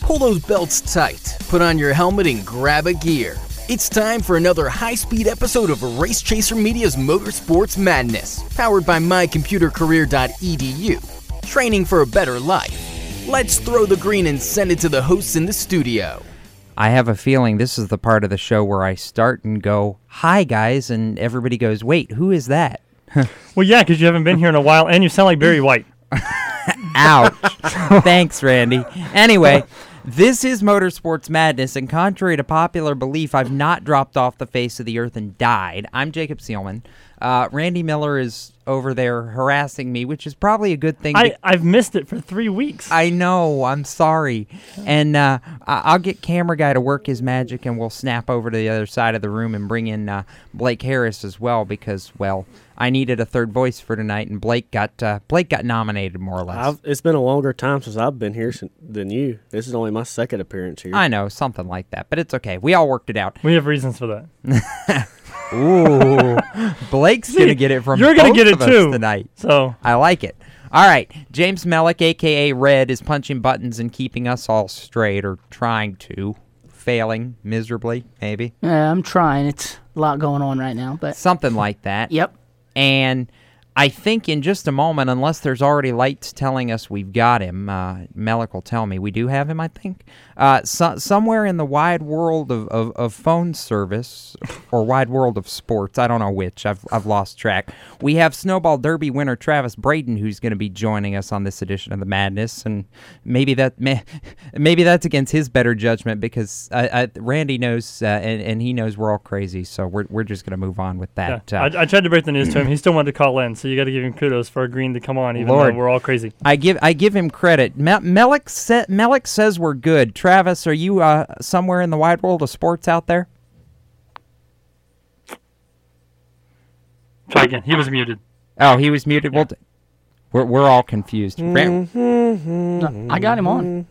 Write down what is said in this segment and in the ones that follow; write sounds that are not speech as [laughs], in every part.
Pull those belts tight, put on your helmet, and grab a gear. It's time for another high speed episode of Race Chaser Media's Motorsports Madness, powered by mycomputercareer.edu. Training for a better life. Let's throw the green and send it to the hosts in the studio. I have a feeling this is the part of the show where I start and go, Hi, guys, and everybody goes, Wait, who is that? [laughs] Well, yeah, because you haven't been here in a while, and you sound like Barry [laughs] White. Ouch. Thanks, Randy. Anyway, this is Motorsports Madness, and contrary to popular belief, I've not dropped off the face of the earth and died. I'm Jacob Seelman. Uh, Randy Miller is over there harassing me, which is probably a good thing. I, be- I've missed it for three weeks. I know. I'm sorry. And uh, I- I'll get camera guy to work his magic, and we'll snap over to the other side of the room and bring in uh, Blake Harris as well, because well, I needed a third voice for tonight, and Blake got uh, Blake got nominated more or less. I've, it's been a longer time since I've been here sin- than you. This is only my second appearance here. I know something like that, but it's okay. We all worked it out. we have reasons for that. [laughs] Ooh, Blake's See, gonna get it from you're gonna get it too. tonight. So, I like it. All right, James Mellick, aka Red, is punching buttons and keeping us all straight, or trying to, failing miserably, maybe Yeah, I'm trying. It's a lot going on right now, but something like that. yep. And I think in just a moment, unless there's already lights telling us we've got him, uh, Melick will tell me we do have him. I think uh, so, somewhere in the wide world of, of, of phone service [laughs] or wide world of sports, I don't know which. I've I've lost track. We have Snowball Derby winner Travis Braden, who's going to be joining us on this edition of the Madness, and maybe that [laughs] may, maybe that's against his better judgment because uh, uh, Randy knows uh, and, and he knows we're all crazy, so we're we're just going to move on with yeah. that. Uh, I, I tried to break the news to him. He still wanted to call in, so you got to give him kudos for agreeing to come on, even Lord. though we're all crazy. I give I give him credit. Mel- Melick, sa- Melick says we're good. Travis, are you uh, somewhere in the wide world of sports out there? Try again. He was muted. Oh, he was muted. Well, d- we're we're all confused. Ran- No, I got him on.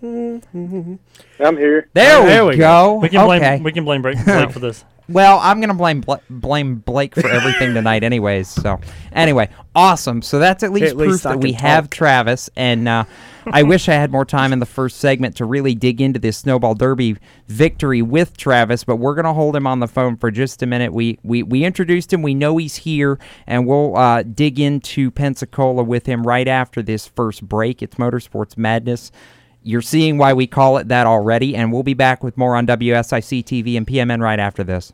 I'm here. there, there we, we go. We can blame okay. we can blame Blake, Blake for this. [laughs] Well, I'm gonna blame Bla- blame Blake for everything tonight, anyways. So, anyway, awesome. So that's at least At proof I that we can have. Travis, and uh, I wish I had more time in the first segment to really dig into this snowball derby victory with Travis. But we're gonna hold him on the phone for just a minute. We we we introduced him. We know he's here, and we'll uh, dig into Pensacola with him right after this first break. It's Motorsports Madness. You're seeing why we call it that already, and we'll be back with more on WSIC TV and PMN right after this.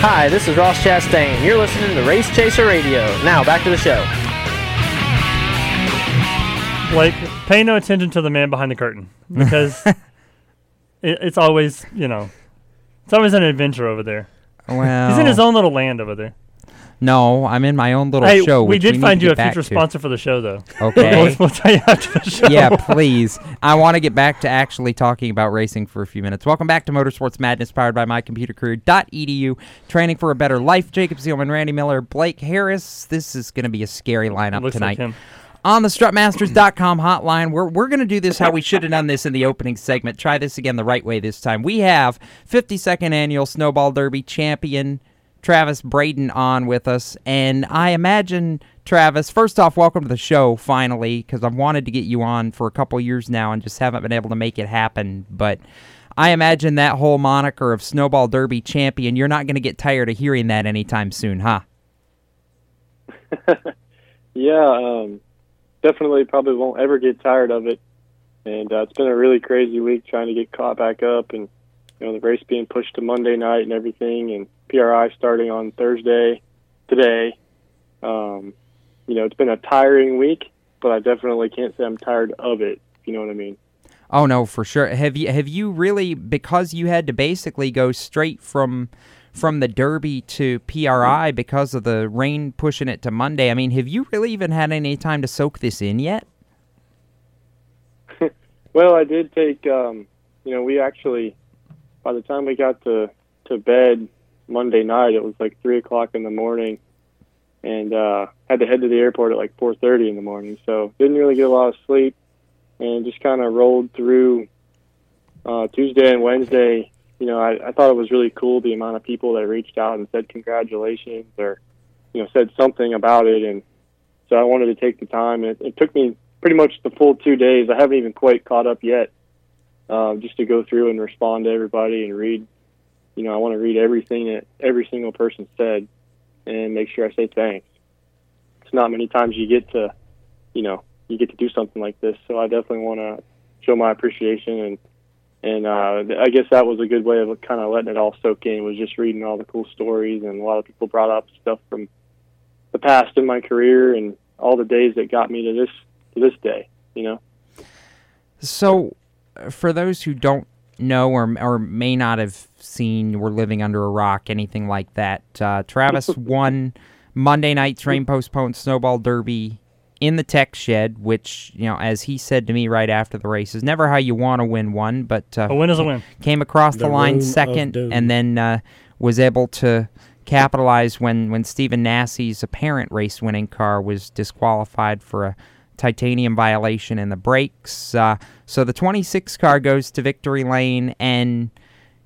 Hi, this is Ross Chastain. You're listening to Race Chaser Radio. Now, back to the show. Like, pay no attention to the man behind the curtain because [laughs] it, it's always, you know, it's always an adventure over there. Well, He's in his own little land over there. No, I'm in my own little hey, show. we which did need find to you a get back future to. sponsor for the show, though. [laughs] Okay. we'll, we'll tell you after the show. yeah, [laughs] please. I want to get back to actually talking about racing for a few minutes. Welcome back to Motorsports Madness, powered by mycomputercareer.edu. Training for a better life. Jacob Seelman, Randy Miller, Blake Harris. This is going to be a scary lineup Looks like tonight. him. On the strutmasters.com hotline, we're, we're going to do this how we should have done this in the opening segment. Try this again the right way this time. We have 52nd annual Snowball Derby champion Travis Braden on with us. And I imagine, Travis, first off, welcome to the show finally, because I've wanted to get you on for a couple years now and just haven't been able to make it happen. But I imagine that whole moniker of Snowball Derby champion, you're not going to get tired of hearing that anytime soon, huh? [laughs] Yeah, um, definitely probably won't ever get tired of it. And uh, it's been a really crazy week trying to get caught back up, and you know the race being pushed to Monday night and everything, and PRI starting on Thursday today. Um, you know, it's been a tiring week, but I definitely can't say I'm tired of it. If you know what I mean? Oh no, for sure. Have you have you really because you had to basically go straight from from the Derby to PRI because of the rain pushing it to Monday? I mean, have you really even had any time to soak this in yet? [laughs] Well, I did take. Um, you know, we actually, by the time we got to to bed Monday night, it was like three o'clock in the morning, and uh, had to head to the airport at like four thirty in the morning. So didn't really get a lot of sleep, and just kind of rolled through uh, Tuesday and Wednesday. You know, I, I thought it was really cool the amount of people that reached out and said congratulations or, you know, said something about it, and so I wanted to take the time. It, it took me pretty much the full two days. I haven't even quite caught up yet, uh, just to go through and respond to everybody and read. You know, I want to read everything that every single person said, and make sure I say thanks. It's not many times you get to, you know, you get to do something like this. So I definitely want to show my appreciation and and uh, I guess that was a good way of kind of letting it all soak in. Was just reading all the cool stories, and a lot of people brought up stuff from the past in my career and all the days that got me to this to this day. You know. So, for those who don't know or or may not have seen, we're living under a rock, anything like that. Uh, Travis [laughs] won Monday night's rain postponed snowball derby in the tech shed, which you know, as he said to me right after the race, is never how you want to win one, but uh, A win is a win. Came across the, The line second, and then uh, was able to capitalize when when Stephen Nasse's apparent race winning car was disqualified for a titanium violation in the brakes. Uh, so the 26 car goes to victory lane and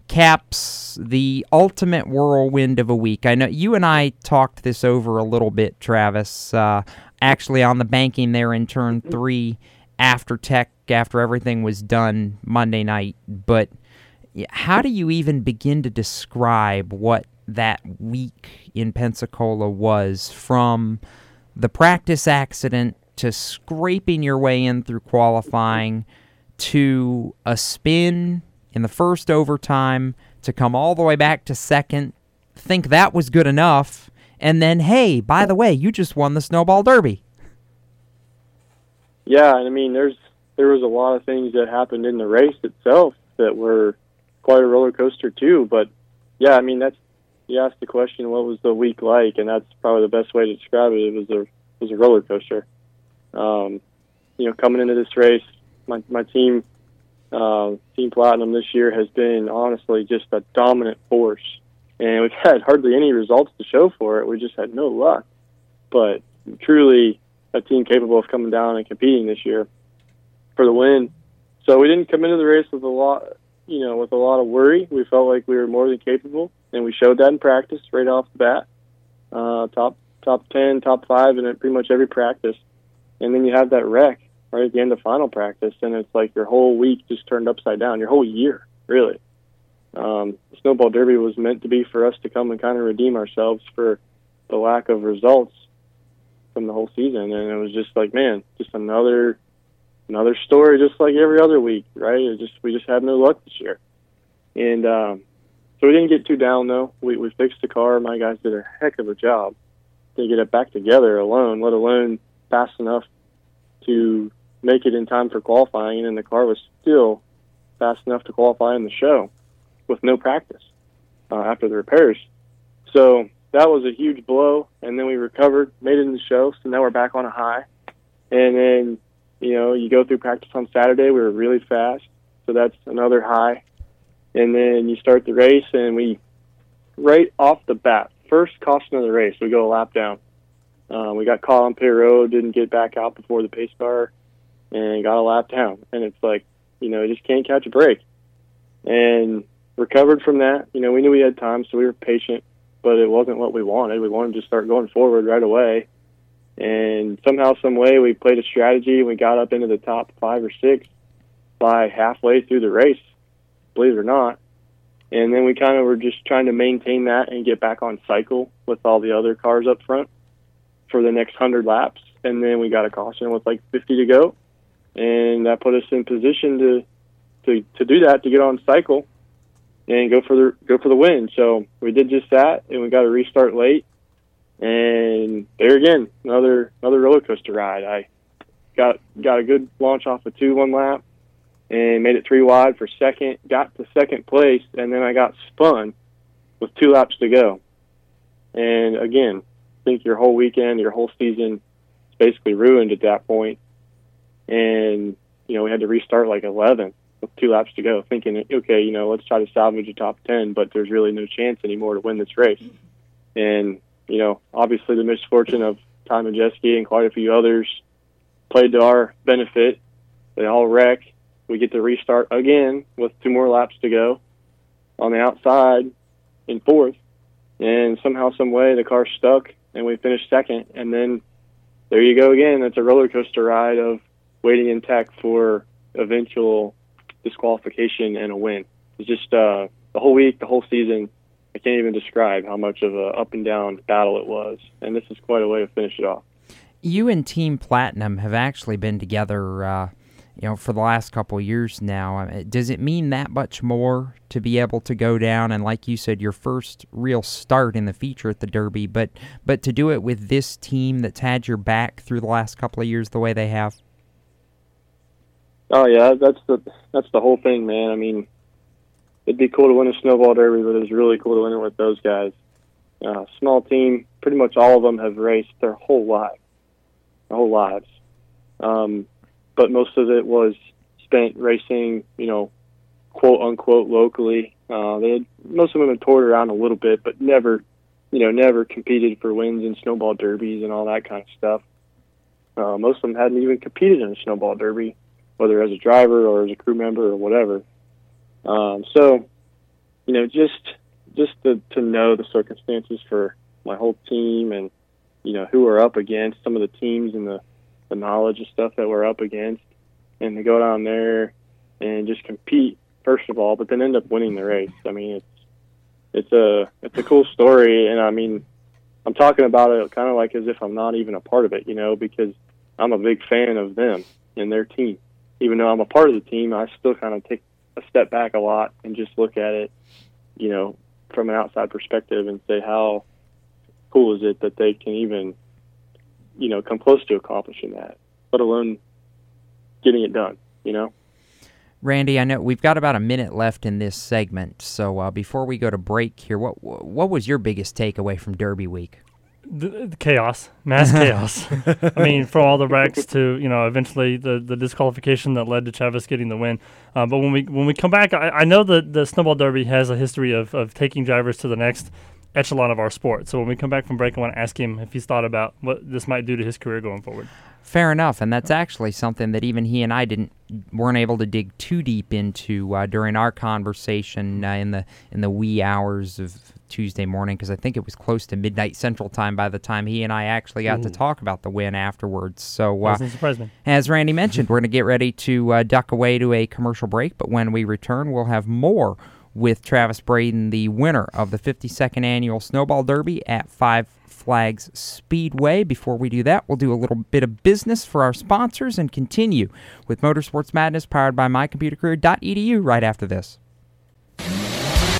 caps the ultimate whirlwind of a week. I know you and I talked this over a little bit, Travis. Uh, actually, on the banking there in turn three after tech, after everything was done Monday night. But how do you even begin to describe what that week in Pensacola was from the practice accident to scraping your way in through qualifying to a spin in the first overtime to come all the way back to second, think that was good enough, and then, hey, by the way, you just won the Snowball Derby. Yeah, and I mean, there's there was a lot of things that happened in the race itself that were quite a roller coaster too. But yeah, I mean, that's you asked the question, what was the week like, and that's probably the best way to describe it. It was a it was a roller coaster. Um, you know, coming into this race, my my team, uh, Team Platinum this year has been honestly just a dominant force, and we've [laughs] had hardly any results to show for it. We just had no luck, but truly a team capable of coming down and competing this year for the win. So we didn't come into the race with a lot, you know, with a lot of worry. We felt like we were more than capable, and we showed that in practice right off the bat. Uh, top top ten, top five, in pretty much every practice. And then you have that wreck right at the end of final practice, and it's like your whole week just turned upside down. Your whole year, really. Um, snowball derby was meant to be for us to come and kind of redeem ourselves for the lack of results from the whole season, and it was just like, man, just another another story, just like every other week, right? It just we just had no luck this year, and um, so we didn't get too down though. We we fixed the car. My guys did a heck of a job to get it back together alone, let alone fast enough to make it in time for qualifying, and the car was still fast enough to qualify in the show with no practice uh, after the repairs. So that was a huge blow, and then we recovered, made it in the show, so now we're back on a high. And then, you know, you go through practice on Saturday, we were really fast, so that's another high. And then you start the race, and we, right off the bat, first caution of the race, we go a lap down. Uh, we got caught on pit road, didn't get back out before the pace car, and got a lap down. And it's like, you know, you just can't catch a break. And recovered from that. You know, we knew we had time, so we were patient but it wasn't what we wanted. We wanted to start going forward right away. And somehow, some way, we played a strategy we got up into the top five or six by halfway through the race, believe it or not. And then we kind of were just trying to maintain that and get back on cycle with all the other cars up front for the next 100 laps. And then we got a caution with like 50 to go. And that put us in position to, to, to do that, to get on cycle and go for the go for the win. So we did just that, and we got a restart late. And there again, another another roller coaster ride. I got got a good launch off a of two one lap, and made it three wide for second. Got to second place, and then I got spun with two laps to go. And again, think your whole weekend, your whole season, is basically ruined at that point. And you know we had to restart like 11 with two laps to go, thinking, okay, you know, let's try to salvage a top 10, but there's really no chance anymore to win this race. And, you know, obviously the misfortune of Ty Majeski and quite a few others played to our benefit. They all wreck. We get to restart again with two more laps to go on the outside in fourth. And somehow, some way, the car stuck and we finished second. And then there you go again. It's a roller coaster ride of waiting in tech for eventual disqualification and a win. It's just uh, the whole week, the whole season. I can't even describe how much of a up and down battle it was, and this is quite a way to finish it off. You and Team Platinum have actually been together, uh, you know, for the last couple years now. Does it mean that much more to be able to go down and, like you said, your first real start in the feature at the Derby, but but to do it with this team that's had your back through the last couple of years the way they have? Oh yeah, that's the that's the whole thing, man. I mean, it'd be cool to win a snowball derby, but it's really cool to win it with those guys. Uh, small team, pretty much all of them have raced their whole life, their whole lives. Um, but most of it was spent racing, you know, quote unquote locally. Uh, they had, most of them had toured around a little bit, but never, you know, never competed for wins in snowball derbies and all that kind of stuff. Uh, most of them hadn't even competed in a snowball derby whether as a driver or as a crew member or whatever. Um, so, you know, just just to, to know the circumstances for my whole team and you know who we're up against, some of the teams and the the knowledge of stuff that we're up against, and to go down there and just compete first of all, but then end up winning the race. I mean, it's it's a it's a cool story, and I mean, I'm talking about it kind of like as if I'm not even a part of it, you know, because I'm a big fan of them and their team even though I'm a part of the team, I still kind of take a step back a lot and just look at it, you know, from an outside perspective and say how cool is it that they can even, you know, come close to accomplishing that, let alone getting it done, you know? Randy, I know we've got about a minute left in this segment, so uh, before we go to break here, what what was your biggest takeaway from Derby Week? The, the chaos, mass [laughs] chaos. I mean, from all the wrecks to you know eventually the, the disqualification that led to Chavez getting the win. Uh, but when we when we come back, I, I know that the Snowball Derby has a history of, of taking drivers to the next echelon of our sport. So when we come back from break, I want to ask him if he's thought about what this might do to his career going forward. Fair enough, and that's actually something that even he and I didn't weren't able to dig too deep into uh, during our conversation uh, in the in the wee hours of Tuesday morning because I think it was close to midnight Central Time by the time he and I actually got Ooh. to talk about the win afterwards. So, uh, Doesn't surprise me. as Randy mentioned, we're going to get ready to uh, duck away to a commercial break, but when we return, we'll have more with Travis Braden, the winner of the 52nd annual Snowball Derby at Five Flags Speedway. Before we do that, we'll do a little bit of business for our sponsors and continue with Motorsports Madness powered by mycomputercareer.edu right after this.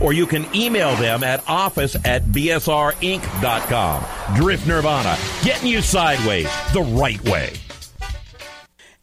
or you can email them at office at bsrinc.com. Drift Nirvana, getting you sideways the right way.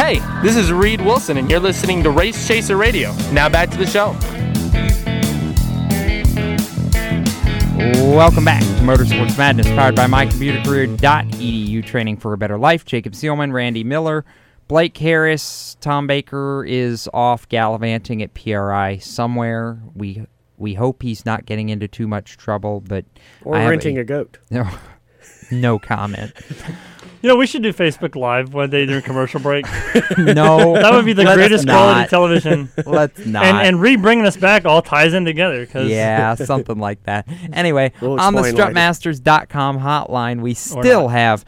Hey, this is Reed Wilson, and you're listening to Race Chaser Radio. Now back to the show. Welcome back to Motorsports Madness, powered by mycomputercareer.edu, training for a better life. Jacob Seelman, Randy Miller, Blake Harris, Tom Baker is off gallivanting at PRI somewhere. We we hope he's not getting into too much trouble, but Or I have renting a goat. [laughs] No, no comment. You know, we should do Facebook Live one day during commercial break. [laughs] No, that would be the let's greatest quality television. [laughs] Let's not. And, and re-bringing us back all ties in together. Cause yeah, [laughs] something like that. Anyway, We'll on the explain later. strutmasters.com hotline, we still have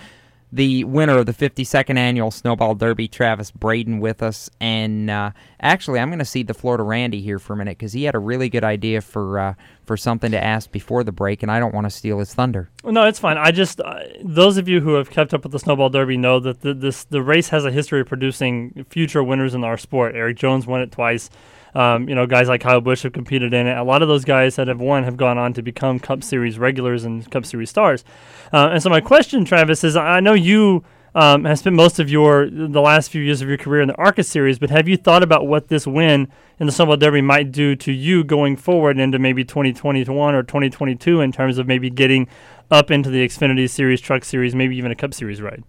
the winner of the 52nd annual Snowball Derby, Travis Braden, with us. And uh, actually, I'm going to see the Florida Randy here for a minute because he had a really good idea for uh, for something to ask before the break, and I don't want to steal his thunder. No, it's fine. I just uh, those of you who have kept up with the Snowball Derby know that the, this the race has a history of producing future winners in our sport. Erik Jones won it twice. Um, you know, guys like Kyle Busch have competed in it. A lot of those guys that have won have gone on to become Cup Series regulars and Cup Series stars. Uh, and so my question, Travis, is I know you um, have spent most of your the last few years of your career in the ARCA series, but have you thought about what this win in the Snowball Derby might do to you going forward into maybe 2021 or 2022 in terms of maybe getting up into the Xfinity Series, Truck Series, maybe even a Cup Series ride?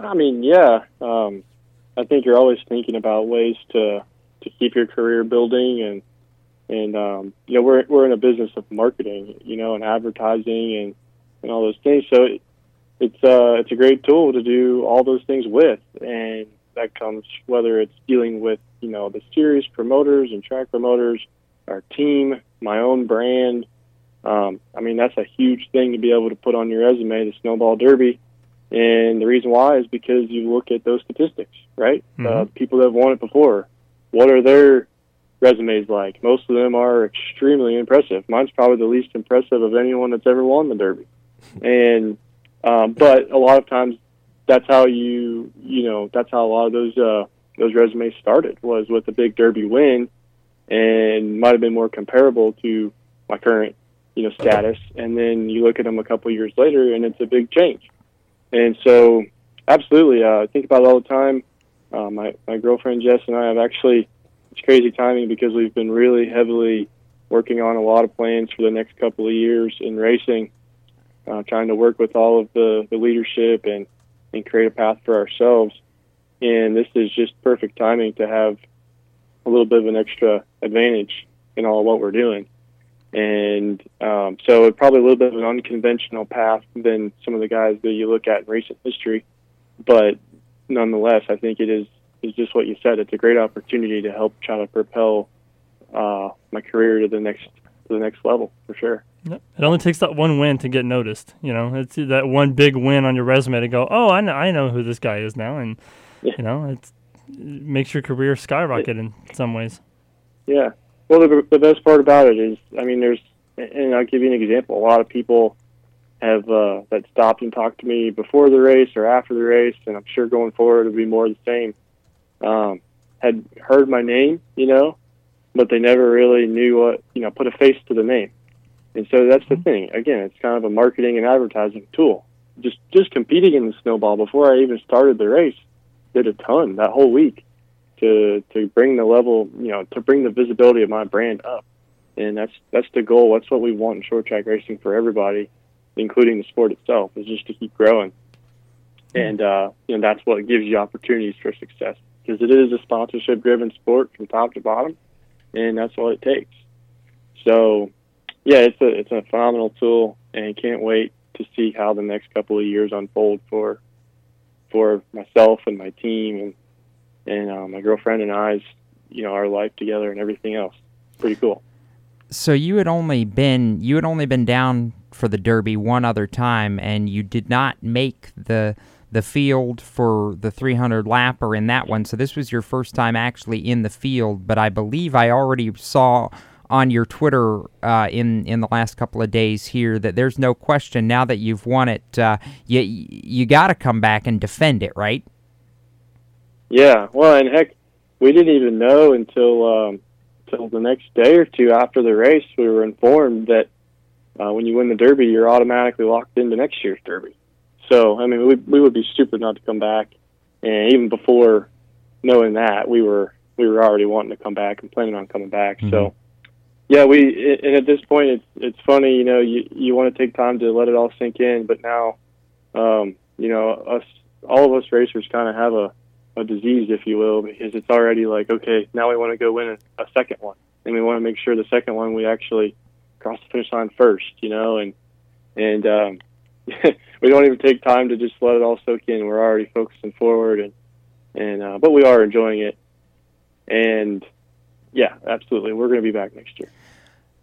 I mean, yeah. Um, I think you're always thinking about ways to to keep your career building and and um, you know we're we're in a business of marketing, you know, and advertising and and all those things. So it, it's uh it's a great tool to do all those things with, and that comes whether it's dealing with you know the series promoters and track promoters, our team, my own brand. Um, I mean that's a huge thing to be able to put on your resume, the Snowball Derby. And the reason why is because you look at those statistics, right? Mhm. Uh, people that have won it before, what are their resumes like? Most of them are extremely impressive. Mine's probably the least impressive of anyone that's ever won the Derby. [laughs] And um, but a lot of times, that's how you you know that's how a lot of those uh, those resumes started was with a big Derby win, and might have been more comparable to my current you know status. And then you look at them a couple years later, and it's a big change. And so, absolutely, uh, I think about it all the time. Uh, my my girlfriend Jess and I have actually it's crazy timing because we've been really heavily working on a lot of plans for the next couple of years in racing, uh, trying to work with all of the, the leadership and and create a path for ourselves. And this is just perfect timing to have a little bit of an extra advantage in all what we're doing. And um, so it's probably a little bit of an unconventional path than some of the guys that you look at in recent history. But nonetheless, I think it is is just what you said. It's a great opportunity to help try to propel uh, my career to the next to the next level for sure. Yep. It only takes that one win to get noticed. You know, it's that one big win on your resume to go, oh, I know, I know who this guy is now, and you know, it's, it makes your career skyrocket in some ways. Yeah. Well, the, the best part about it is, I mean, there's, and I'll give you an example. A lot of people have uh, that stopped and talked to me before the race or after the race, and I'm sure going forward it'll be more the same. Um, had heard my name, you know, but they never really knew what, you know, put a face to the name. And so that's the thing. Again, it's kind of a marketing and advertising tool. Just just competing in the snowball before I even started the race did a ton that whole week to to bring the level, you know, to bring the visibility of my brand up. And that's that's the goal. That's what we want in short track racing for everybody, including the sport itself, is just to keep growing. And uh, you know, that's what gives you opportunities for success because it is a sponsorship driven sport from top to bottom, and that's what it takes. So, yeah, it's a it's a phenomenal tool, and can't wait to see how the next couple of years unfold for for myself and my team and and uh, my girlfriend and I's you know our life together and everything else. Pretty cool. So you had only been you had only been down for the Derby one other time, and you did not make the the field for the 300 lapper in that one. So this was your first time actually in the field. But I believe I already saw on your Twitter uh, in in the last couple of days here that there's no question now that you've won it, uh, you you got to come back and defend it, right? Yeah, well, and heck, we didn't even know until um, until the next day or two after the race. We were informed that uh, when you win the Derby, you're automatically locked into next year's Derby. So, I mean, we we would be stupid not to come back. And even before knowing that, we were we were already wanting to come back and planning on coming back. So, yeah, we and at this point, it's it's funny, you know, you you want to take time to let it all sink in, but now, um, you know, us all of us racers kind of have a a disease, if you will, because it's already like, okay, now we want to go win a, a second one, and we want to make sure the second one we actually cross the finish line first, you know, and and um, [laughs] we don't even take time to just let it all soak in. We're already focusing forward, and and uh, but we are enjoying it, and yeah, absolutely, we're going to be back next year.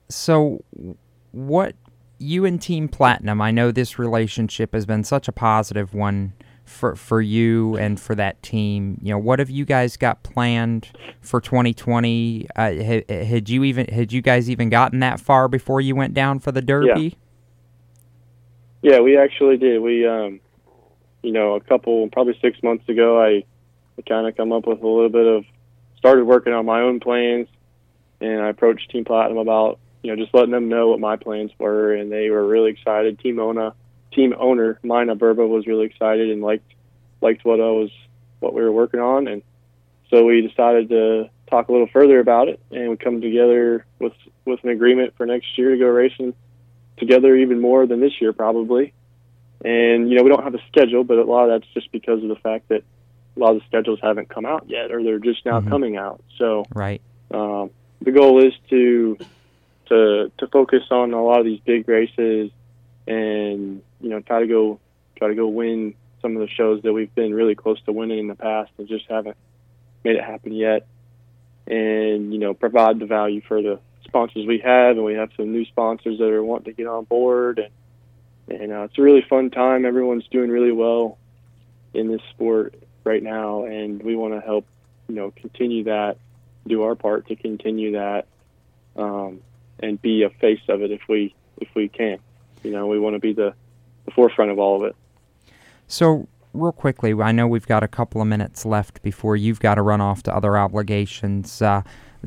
So, what you and Team Platinum, I know this relationship has been such a positive one for for you and for that team. You know, what have you guys got planned for 2020? Uh, had, had you even had you guys even gotten that far before you went down for the Derby? Yeah, yeah we actually did. We, um, you know, a couple probably six months ago, I, I kind of come up with a little bit of started working on my own plans, and I approached Team Platinum about you know just letting them know what my plans were, and they were really excited. Team Ona team owner Mina Burba was really excited and liked liked what I was what we were working on, and so we decided to talk a little further about it, and we come together with with an agreement for next year to go racing together even more than this year probably. And you know we don't have a schedule, but a lot of that's just because of the fact that a lot of the schedules haven't come out yet, or they're just now Mhm. coming out. So right. um, the goal is to to to focus on a lot of these big races and you know try to go try to go win some of the shows that we've been really close to winning in the past and just haven't made it happen yet. And you know provide the value for the sponsors we have. And we have some new sponsors that are wanting to get on board. And and uh, it's a really fun time. Everyone's doing really well in this sport right now. And we want to help you know continue that do our part to continue that um, and be a face of it if we if we can. You know we want to be the, the forefront of all of it So, real quickly, I know we've got a couple of minutes left before you've got to run off to other obligations. Uh,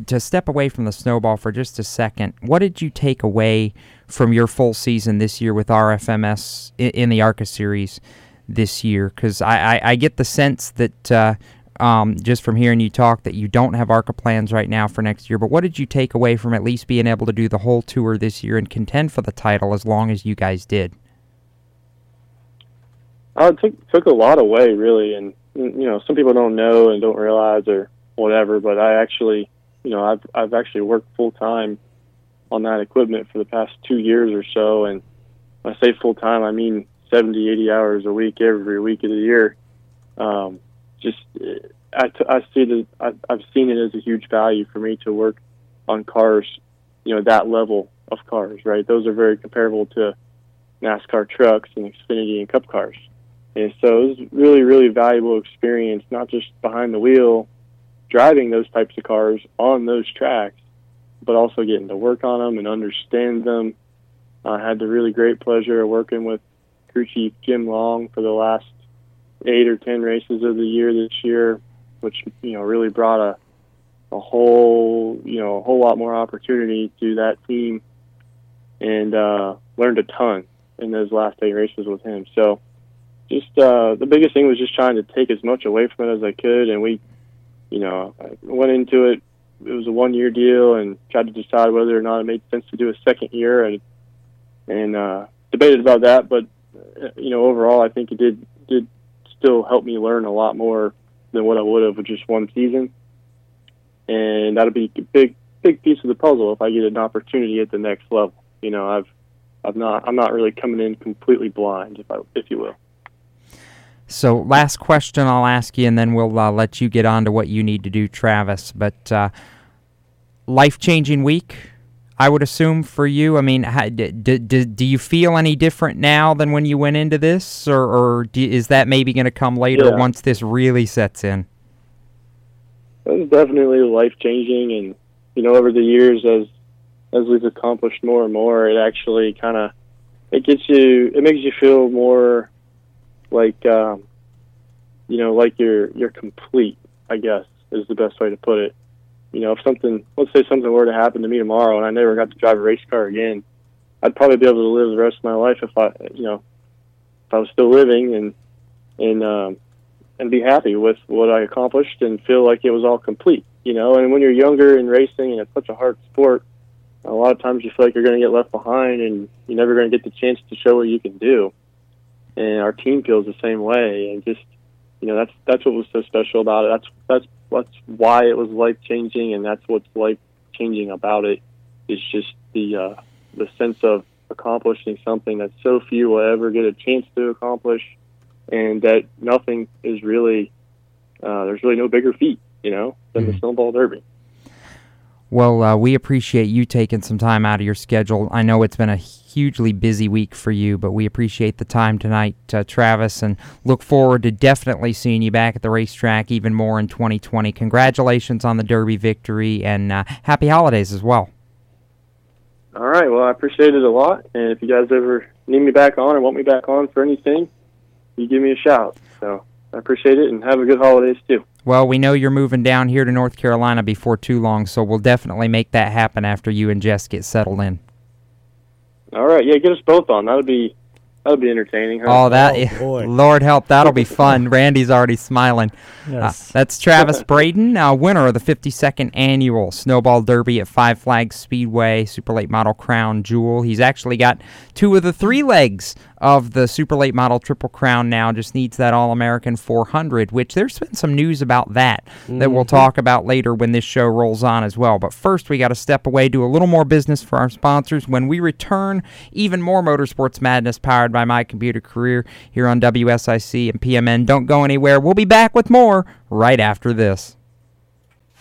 to step away from the snowball for just a second, what did you take away from your full season this year with RFMS in, the ARCA series this year? Because I, I, I get the sense that uh, um, just from hearing you talk that you don't have ARCA plans right now for next year. But what did you take away from at least being able to do the whole tour this year and contend for the title as long as you guys did? I took took a lot away really, and you know some people don't know and don't realize or whatever, but I actually, you know, I've I've actually worked full time on that equipment for the past two years or so, and when I say full time, I mean 70, 80 hours a week every week of the year. Um, just uh, I, t- I see the I, I've seen it as a huge value for me to work on cars, you know, that level of cars, right? Those are very comparable to NASCAR trucks and Xfinity and Cup cars. And so it was really, really valuable experience, not just behind the wheel, driving those types of cars on those tracks, but also getting to work on them and understand them. I had the really great pleasure of working with crew chief Jim Long for the last eight or ten races of the year this year, which you know really brought a a whole you know a whole lot more opportunity to that team, and uh, learned a ton in those last eight races with him. So just uh, the biggest thing was just trying to take as much away from it as I could, and we, you know, I went into it. It was a one-year deal, and tried to decide whether or not it made sense to do a second year, and and uh, debated about that. But uh, you know, overall, I think it did did still help me learn a lot more than what I would have with just one season, and that'll be a big big piece of the puzzle if I get an opportunity at the next level. You know, I've I've not I'm not really coming in completely blind, if I if you will. So, last question I'll ask you, and then we'll uh, let you get on to what you need to do, Travis. But uh, life changing week, I would assume for you. I mean, how, d- d- d- do you feel any different now than when you went into this, or, or do, is that maybe going to come later Yeah. once this really sets in? It was definitely life changing, and you know, over the years, as as we've accomplished more and more, it actually kind of it gets you, it makes you feel more like, um, you know, like you're you're complete. I guess is the best way to put it. You know, if something, let's say something were to happen to me tomorrow, and I never got to drive a race car again, I'd probably be able to live the rest of my life if I, you know, if I was still living and and um, and be happy with what I accomplished and feel like it was all complete. You know, and when you're younger and racing and it's such a hard sport, a lot of times you feel like you're going to get left behind and you're never going to get the chance to show what you can do. And our team feels the same way, and just you know that's that's what was so special about it. That's that's that's why it was life changing, and that's what's life changing about it. Is just the uh, the sense of accomplishing something that so few will ever get a chance to accomplish, and that nothing is really uh, there's really no bigger feat, you know, than the snowball derby. Well, uh, we appreciate you taking some time out of your schedule. I know it's been a hugely busy week for you, but we appreciate the time tonight, uh, Travis, and look forward to definitely seeing you back at the racetrack even more in 2020. Congratulations on the Derby victory, and uh, happy holidays as well. All right. Well, I appreciate it a lot. And if you guys ever need me back on or want me back on for anything, you give me a shout. So I appreciate it and have a good holidays too. Well, we know you're moving down here to North Carolina before too long, so we'll definitely make that happen after you and Jess get settled in. All right. Yeah, get us both on. That'll be that'll be entertaining. Huh? Oh, that [laughs] Lord help, that'll be fun. [laughs] Randy's already smiling. Yes. Uh, that's Travis [laughs] Braden, uh, winner of the 52nd annual Snowball Derby at Five Flags Speedway Super Late Model Crown Jewel. He's actually got two of the three legs of the Super Late Model Triple Crown now. Just needs that All American 400, which there's been some news about that that we'll Mhm. talk about later when this show rolls on as well. But first, we got to step away, do a little more business for our sponsors. When we return, even more Motorsports Madness powered by My Computer Career here on WSIC and PMN. Don't go anywhere. We'll be back with more right after this.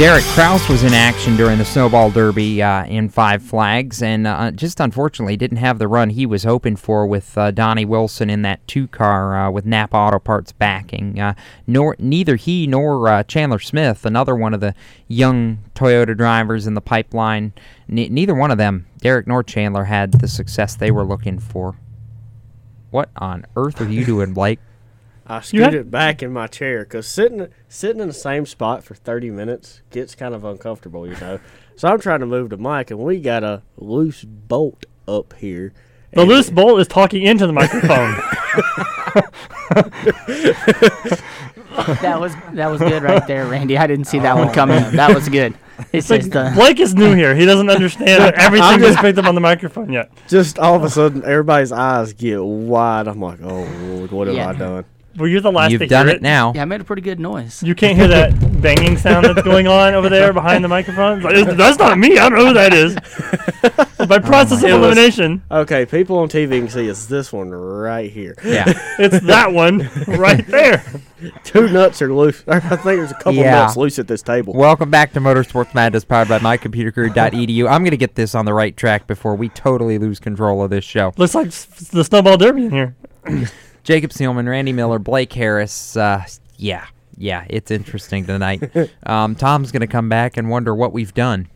Derek Kraus was in action during the Snowball Derby uh, in Five Flags, and uh, just unfortunately didn't have the run he was hoping for with uh, Donnie Wilson in that two car uh, with Napa Auto Parts backing. Uh, nor neither he nor uh, Chandler Smith, another one of the young Toyota drivers in the pipeline, ne- neither one of them, Derek nor Chandler, had the success they were looking for. What on earth are you doing, Blake? I You scooted have- back in my chair because sitting sitting in the same spot for thirty minutes gets kind of uncomfortable, you know. [laughs] so I'm trying to move the mic, and we got a loose bolt up here. The loose bolt is talking into the microphone. [laughs] that was that was good right there, Randy. I didn't see that one oh, coming. That was good. [laughs] It's like the Blake is new here. He doesn't understand that everything I'm just- picked up on the microphone yet. Just all of a sudden, everybody's eyes get wide. I'm like, oh Lord, what have Yeah. I done? Were you the last You've to done hear it now. Yeah, I made a pretty good noise. You can't hear that [laughs] banging sound that's going on over there behind the [laughs] microphone. It's like, That's not me. I don't know who that is. [laughs] By oh process of It was- elimination, Okay, people on TV can see it's this one right here. Yeah. it's that one right there. Two nuts are loose. I think there's a couple Yeah. nuts loose at this table. Welcome back to Motorsports Madness, powered by MyComputerCrew.edu. I'm going to get this on the right track before we totally lose control of this show. Looks like s- the snowball derby in here. [clears throat] Jacob Seelman, Randy Miller, Blake Harris. Uh, yeah, yeah, it's interesting tonight. [laughs] um, Tom's going to come back and wonder what we've done.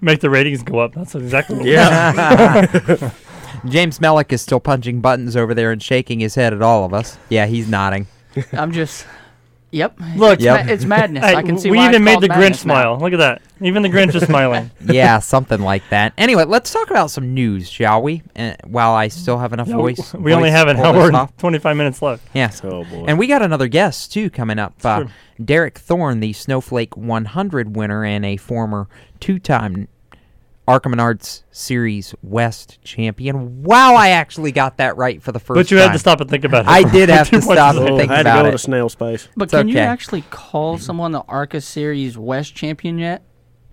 Make the ratings go up. That's exactly what Yeah. [laughs] [laughs] James Mellick is still punching buttons over there and shaking his head at all of us. Yeah, he's nodding. I'm just. Yep. Look, it's, ma- it's madness. Hey, I can see we why even it's made called the Grinch madness now. smile. Look at that. Even the Grinch is smiling. [laughs] yeah, something like that. Anyway, let's talk about some news, shall we? Uh, while I still have enough Yeah, voice. we only voice have to an pull this hour and 25 minutes left. Yes. Oh, boy. And we got another guest too coming up. Uh, Derek Thorn, the Snowflake 100 winner and a former two-time ARCA Menards Series West champion. Wow, I actually got that right for the first time. But you had to stop and think about it. I did [laughs] have to stop to and say. think I had to go it. to snail space. But It's can you actually call someone the ARCA Series West champion yet?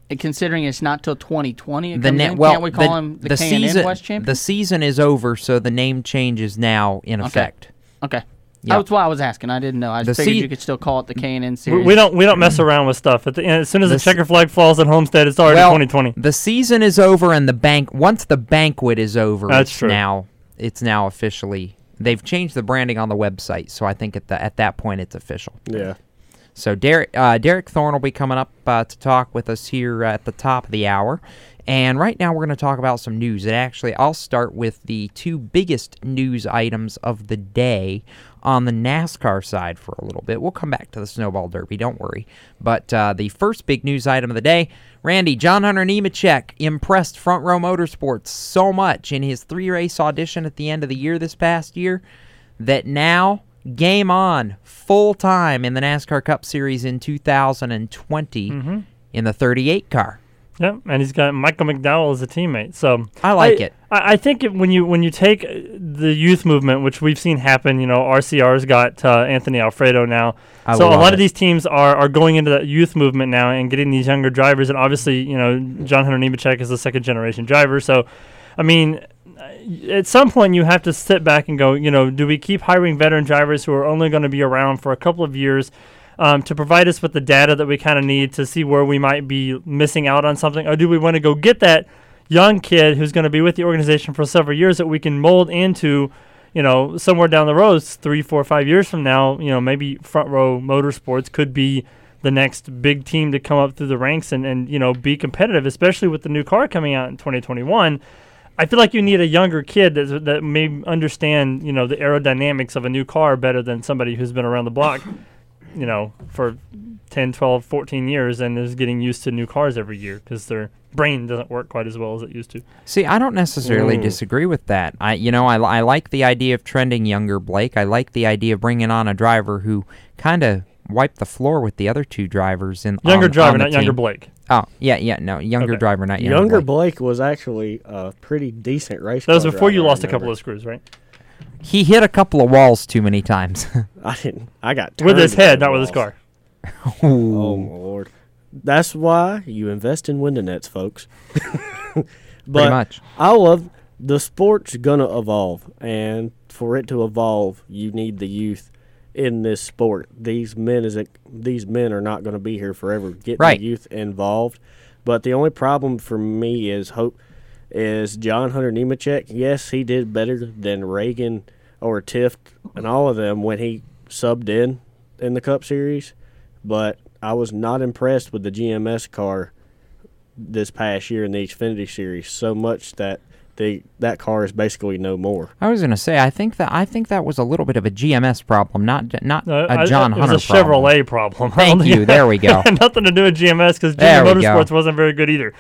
Uh, Considering it's not till 2020, it the comes ne- in? well, can't we call the, him the, the K&N season West champion? the season is over, so the name change is now in Okay. effect. Okay. Yep. That's why I was asking. I didn't know. I The just figured se- you could still call it the K&N We, Series. we don't we don't mess around with stuff. At the as soon as the, The checker flag falls at Homestead, it's already well, 2020. The season is over, and the bank once the banquet is over, That's it's true. now it's now officially. They've changed the branding on the website, so I think at the, at that point it's official. Yeah. So Derek uh, Derek Thorn will be coming up uh, to talk with us here at the top of the hour. And right now we're going to talk about some news. And actually, I'll start with the two biggest news items of the day on the NASCAR side for a little bit. We'll come back to the Snowball Derby, don't worry. But uh, the first big news item of the day Randy, John Hunter Nemechek impressed Front Row Motorsports so much in his three race audition at the end of the year this past year that now game on full time in the NASCAR Cup Series in 2020 Mhm. in the 38 car. Yep, and he's got Michael McDowell as a teammate. So I like it. I, I think it, when you when you take uh, the youth movement, which we've seen happen, you know, RCR's got uh, Anthony Alfredo now. I so a lot it. of these teams are, are going into that youth movement now and getting these younger drivers. And obviously, you know, John Hunter Nemechek is a second generation driver. So, I mean, uh, at some point you have to sit back and go, you know, do we keep hiring veteran drivers who are only going to be around for a couple of years? Um, to provide us with the data that we kind of need to see where we might be missing out on something? Or do we want to go get that young kid who's going to be with the organization for several years that we can mold into, you know, somewhere down the road, three, four, five years from now, you know, maybe Front Row Motorsports could be the next big team to come up through the ranks and, and you know, be competitive, especially with the new car coming out in 2021. I feel like you need a younger kid that, that may understand, you know, the aerodynamics of a new car better than somebody who's been around the block, you know, for 10, 12, 14 years and is getting used to new cars every year because their brain doesn't work quite as well as it used to. See, I don't necessarily Mm. disagree with that. I, you know, I, I like the idea of trending younger Blake. I like the idea of bringing on a driver who kind of wiped the floor with the other two drivers in Younger on- driver, on the not younger. Blake. Oh, yeah, yeah, no, younger Okay. driver, not younger, Younger Blake. Blake was actually a pretty decent race. That was before you driver, I lost a couple of screws, right? He hit a couple of walls too many times. [laughs] I didn't. I got With his head, not with his car. Oh lord! That's why you invest in window nets, folks. [laughs] [laughs] but much. I love the sport's gonna evolve, and for it to evolve, you need the youth in this sport. These men is these men are not going to be here forever. Get Right. the youth involved. But the only problem for me is hope is John Hunter Nemechek. Yes, he did better than Ragan or Tifft and all of them when he subbed in in the Cup Series, but I was not impressed with the GMS car this past year in the Xfinity Series so much that the that car is basically no more. I was gonna say, I think that I think that was a little bit of a GMS problem, not not Uh, a I- John it Hunter was a problem. Chevrolet problem. [laughs] Thank you. There we [laughs] go. nothing to do with GMS because There GM we go. Motorsports wasn't very good either.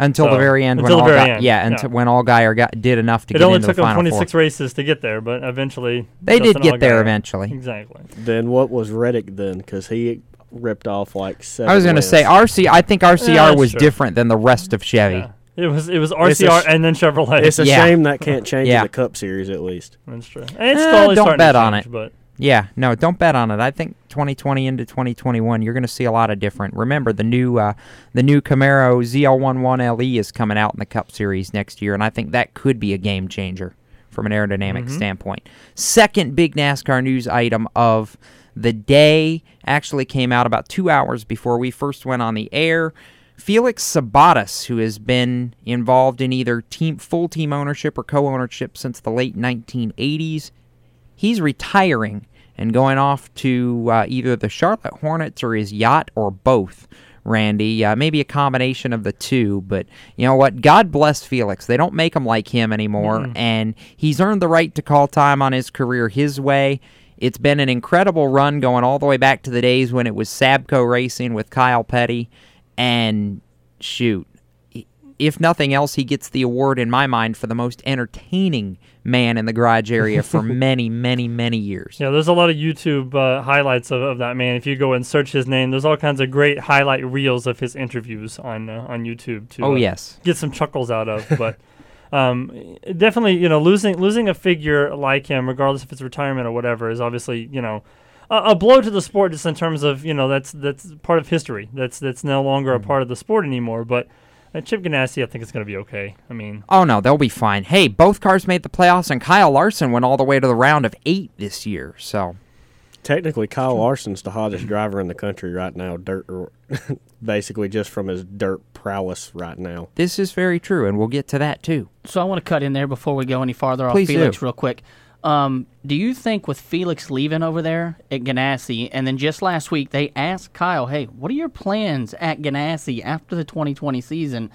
Until So- the very end. until when the all very Guy- end, yeah, yeah. until when Allgaier got did enough to it get only into took the them final 26 four. races to get there, but eventually They did Justin get there eventually. Exactly. Then what was Reddick then? Because he ripped off like seven. I was going to say RC. I think RCR Yeah, was sure. different than the rest of Chevy. It was it was RCR sh- and then Chevrolet. It's a Yeah. shame that can't change Yeah. in the Cup Series at least. That's true. And it's Eh, don't bet to on it. But Yeah, no, don't bet on it. I think 2020 into 2021, you're going to see a lot of different. Remember, the new uh, the new Camaro ZL1 1LE is coming out in the Cup Series next year, and I think that could be a game changer from an aerodynamic Mhm. standpoint. Second big NASCAR news item of the day actually came out about two hours before we first went on the air. Felix Sabates, who has been involved in either team full team ownership or co-ownership since the late 1980s, he's retiring and going off to uh, either the Charlotte Hornets or his yacht or both. Randy, uh, maybe a combination of the two, but you know what? God bless Felix. They don't make him like him anymore, Mm-mm. and he's earned the right to call time on his career his way. It's been an incredible run going all the way back to the days when it was Sabco Racing with Kyle Petty, and shoot, if nothing else, he gets the award in my mind for the most entertaining man in the garage area for [laughs] many, many, many years. yeah, there's a lot of YouTube uh, highlights of, of that man. If you go and search his name, there's all kinds of great highlight reels of his interviews on uh, on YouTube to Oh, uh, yes. get some chuckles out of. But [laughs] um, definitely, you know, losing losing a figure like him, regardless if it's retirement or whatever, is obviously you know. A, blow to the sport, just in terms of you know that's that's part of history. That's that's no longer Mm-hmm. a part of the sport anymore. But uh, Chip Ganassi, I think it's going to be okay. I mean, Oh no, they'll be fine. Hey, both cars made the playoffs, and Kyle Larson went all the way to the round of eight this year. So Technically, Kyle Larson's the hottest driver in the country right now. Dirt, [laughs] basically just from his dirt prowess right now. this is very true, and we'll get to that too. So I want to cut in there before we go any farther off Please Felix do. real quick. Um, do you think with Felix leaving over there at Ganassi, and then just last week they asked Kyle, "Hey, what are your plans at Ganassi after the 2020 season?"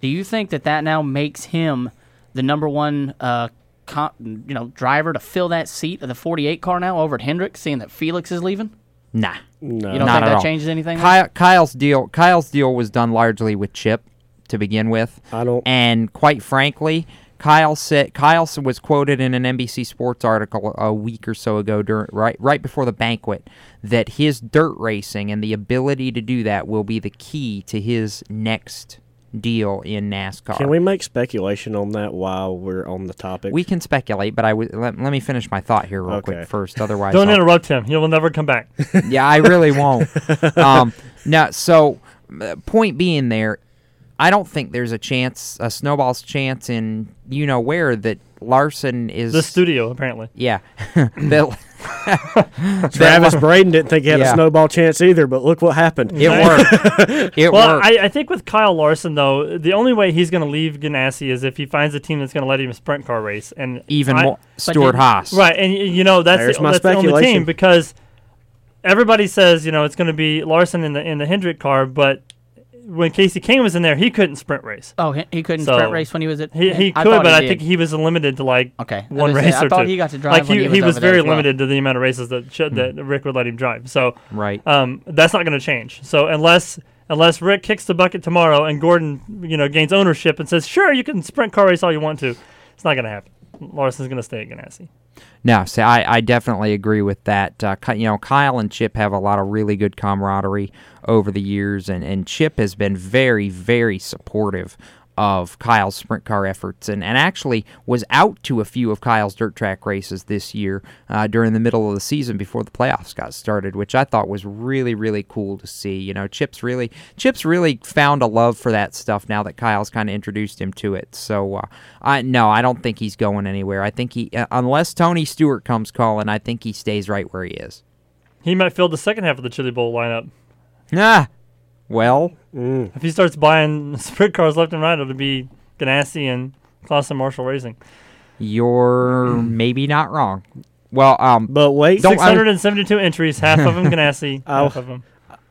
Do you think that that now makes him the number one, uh, co- you know, driver to fill that seat of the 48 car now over at Hendrick, seeing that Felix is leaving? Nah, No. You don't not think at that all. changes anything? Kyle, Kyle's deal. Kyle's deal was done largely with Chip to begin with. I don't. And quite frankly, Kyle said Kyle was quoted in an NBC Sports article a week or so ago, during, right right before the banquet, that his dirt racing and the ability to do that will be the key to his next deal in NASCAR. Can we make speculation on that while we're on the topic? We can speculate, but I would let, let me finish my thought here real Okay. quick first. Otherwise, don't I'll- interrupt him. He will never come back. [laughs] yeah, I really won't. [laughs] um, now, so uh, point being there, I don't think there's a chance, a snowball's chance in you know where that Larson is the studio, apparently. Yeah, [laughs] [laughs] that, Travis Braden didn't think he had Yeah. a snowball chance either, but look what happened. It [laughs] worked. It well, worked. I, I think with Kyle Larson though, the only way he's going to leave Ganassi is if he finds a team that's going to let him sprint car race, and Even I- more- Stewart-Haas. right? And you know that's There's the, my that's the only speculation. team because everybody says you know it's going to be Larson in the in the Hendrick car, but when Kasey Kahne was in there, he couldn't sprint race. Oh, he, he couldn't So, sprint race when he was at. He, he could, but I think he was limited to like Okay. I one gonna race I or thought two. he got to drive like when he, he was over there very as well. limited to the amount of races that Ch- that Rick would let him drive. So Right. um, that's not going to change. So unless unless Rick kicks the bucket tomorrow and Gordon you know gains ownership and says sure you can sprint car race all you want to, it's not going to happen. Larson's going to stay at Ganassi. No, see, I, I definitely agree with that. Uh, you know, Kyle and Chip have a lot of really good camaraderie over the years, and, and Chip has been very, very supportive of Kyle's sprint car efforts and, and actually was out to a few of Kyle's dirt track races this year uh, during the middle of the season before the playoffs got started, which I thought was really, really cool to see. You know, Chip's really Chip's really found a love for that stuff now that Kyle's kind of introduced him to it. So, uh, I no, I don't think he's going anywhere. I think he, uh, unless Tony Stewart comes calling, I think he stays right where he is. He might fill the second half of the Chili Bowl lineup. Ah, well, If he starts buying [laughs] sprint cars left and right, it'll be Ganassi and Clauson-Marshall Racing. you're maybe not wrong. Well, um, But wait, Don't- I- 672 entries, half of them [laughs] Ganassi, Oh. half of them.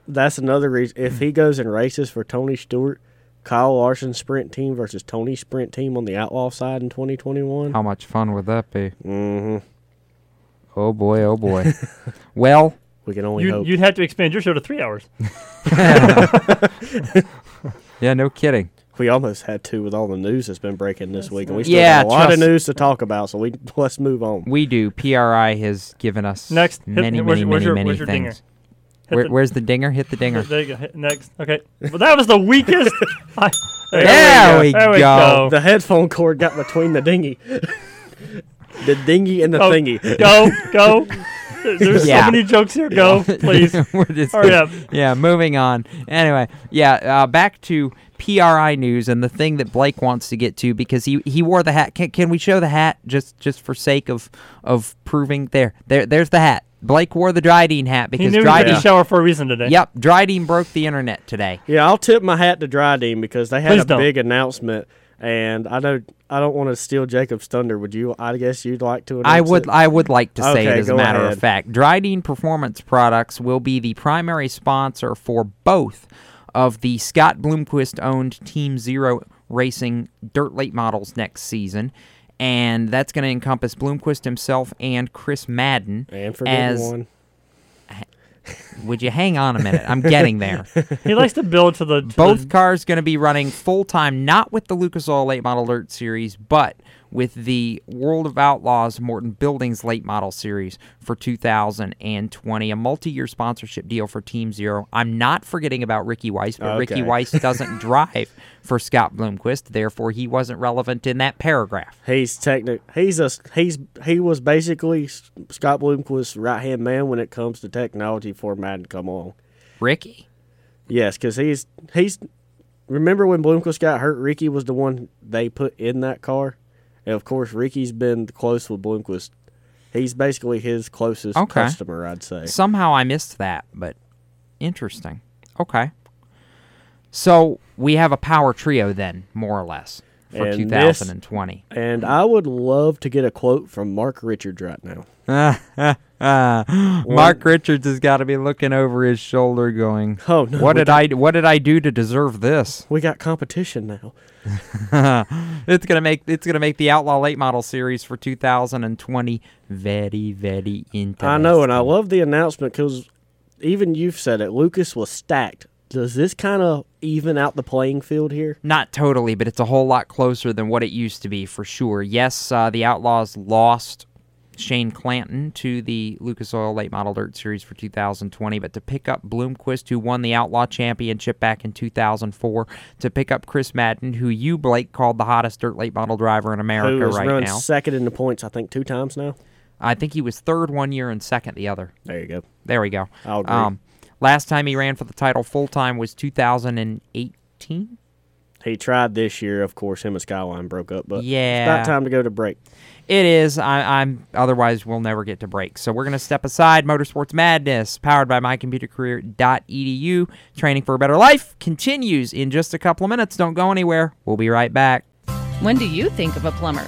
that's another reason. If he goes and races for Tony Stewart, Kyle Larson sprint team versus Tony sprint team on the outlaw side in 2021. how much fun would that be? Mm-hmm. Oh boy, oh boy. [laughs] well, We can only You'd, hope. you'd have to expand your show to three hours. [laughs] [laughs] yeah, no kidding. We almost had to with all the news that's been breaking this week, and we still Yeah, got a lot of news to talk about. So we [laughs] let's move on. We do. PRI has given us Next, hit- many, where's- many, where's many, your- many where's dinger? things. Where, the- where's the dinger? Hit the dinger. There you go. Hit Next. Okay. Well, that was the weakest. I, There we go. There we go. go. The headphone cord got between the dinghy, the dinghy and the Oh, thingy. Go, go. [laughs] There's Yeah. so many jokes here. Go, [laughs] please. [laughs] We're just- Hurry up. Yeah, moving on. Anyway, yeah, uh, back to PRI news and the thing that Blake wants to get to because he, he wore the hat. Can, can we show the hat just just for sake of of proving there there there's the hat. Blake wore the Drydene hat because he had to Drydene shower for a reason today. Yep, Drydene broke the internet today. Yeah, I'll tip my hat to Drydene because they had Please a don't. big announcement, and I know I don't want to steal Jacob's thunder. Would you? I guess you'd like to. I would it? I would like to say it as a matter of fact. Drydene Performance Products will be the primary sponsor for both of the Scott Bloomquist owned Team Zero Racing dirt late models next season. And that's going to encompass Bloomquist himself and Chris Madden. And forgetting as, one. Would you hang on a minute? I'm getting there. [laughs] He likes to build to the. To Both the- cars going to be running full time, not with the Lucas Oil Late Model Dirt Series, but with the World of Outlaws Morton Buildings Late Model Series for 2020, a multi-year sponsorship deal for Team Zero. I'm not forgetting about Ricky Weiss, but Ricky Okay. Weiss [laughs] doesn't drive for Scott Bloomquist, therefore he wasn't relevant in that paragraph. He's technic. He's a he's he was basically Scott Bloomquist's right hand man when it comes to technology for Madden come on, Ricky? Yes, because he's he's. Remember when Bloomquist got hurt? Ricky was the one they put in that car, and of course Ricky's been close with Bloomquist. He's basically his closest Okay. customer, I'd say. Somehow I missed that, but interesting. Okay. So we have a power trio then, more or less, for And 2020. This, and I would love to get a quote from Mark Richards right now. [laughs] [gasps] Mark Richards has got to be looking over his shoulder, going, Oh, no, what did I what did I do to deserve this?" [laughs] We got competition now. [laughs] it's gonna make it's gonna make the Outlaw Late Model Series for 2020 very very interesting. I know, and I love the announcement because even you've said it. Lucas was stacked. Does this kind of even out the playing field here? Not totally, but it's a whole lot closer than what it used to be for sure. Yes, uh, the Outlaws lost Shane Clanton to the Lucas Oil Late Model Dirt Series for 2020, but to pick up Bloomquist, who won the Outlaw Championship back in 2004, to pick up Chris Madden, who you, Blake, called the hottest dirt late model driver in America Who right run now. second in the points? I think two times now. I think he was third one year and second the other. There you go. There we go. I'll agree. Um, last time he ran for the title full time was 2018. He tried this year, of course. Him and Skyline broke up, but Yeah. it's about time to go to break. It is. I, I'm. Otherwise, we'll never get to break. So we're gonna step aside. Motorsports Madness, powered by MyComputerCareer.edu. Training for a better life continues in just a couple of minutes. Don't go anywhere. We'll be right back. When do you think of a plumber?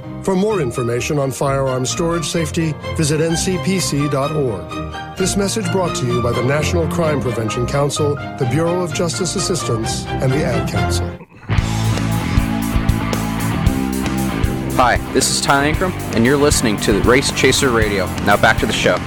For more information on firearm storage safety, visit ncpc.org. This message brought to you by the National Crime Prevention Council, the Bureau of Justice Assistance, and the Ad Council. Hi, this is Ty Ankrum, and you're listening to Race Chaser Radio. Now back to the show.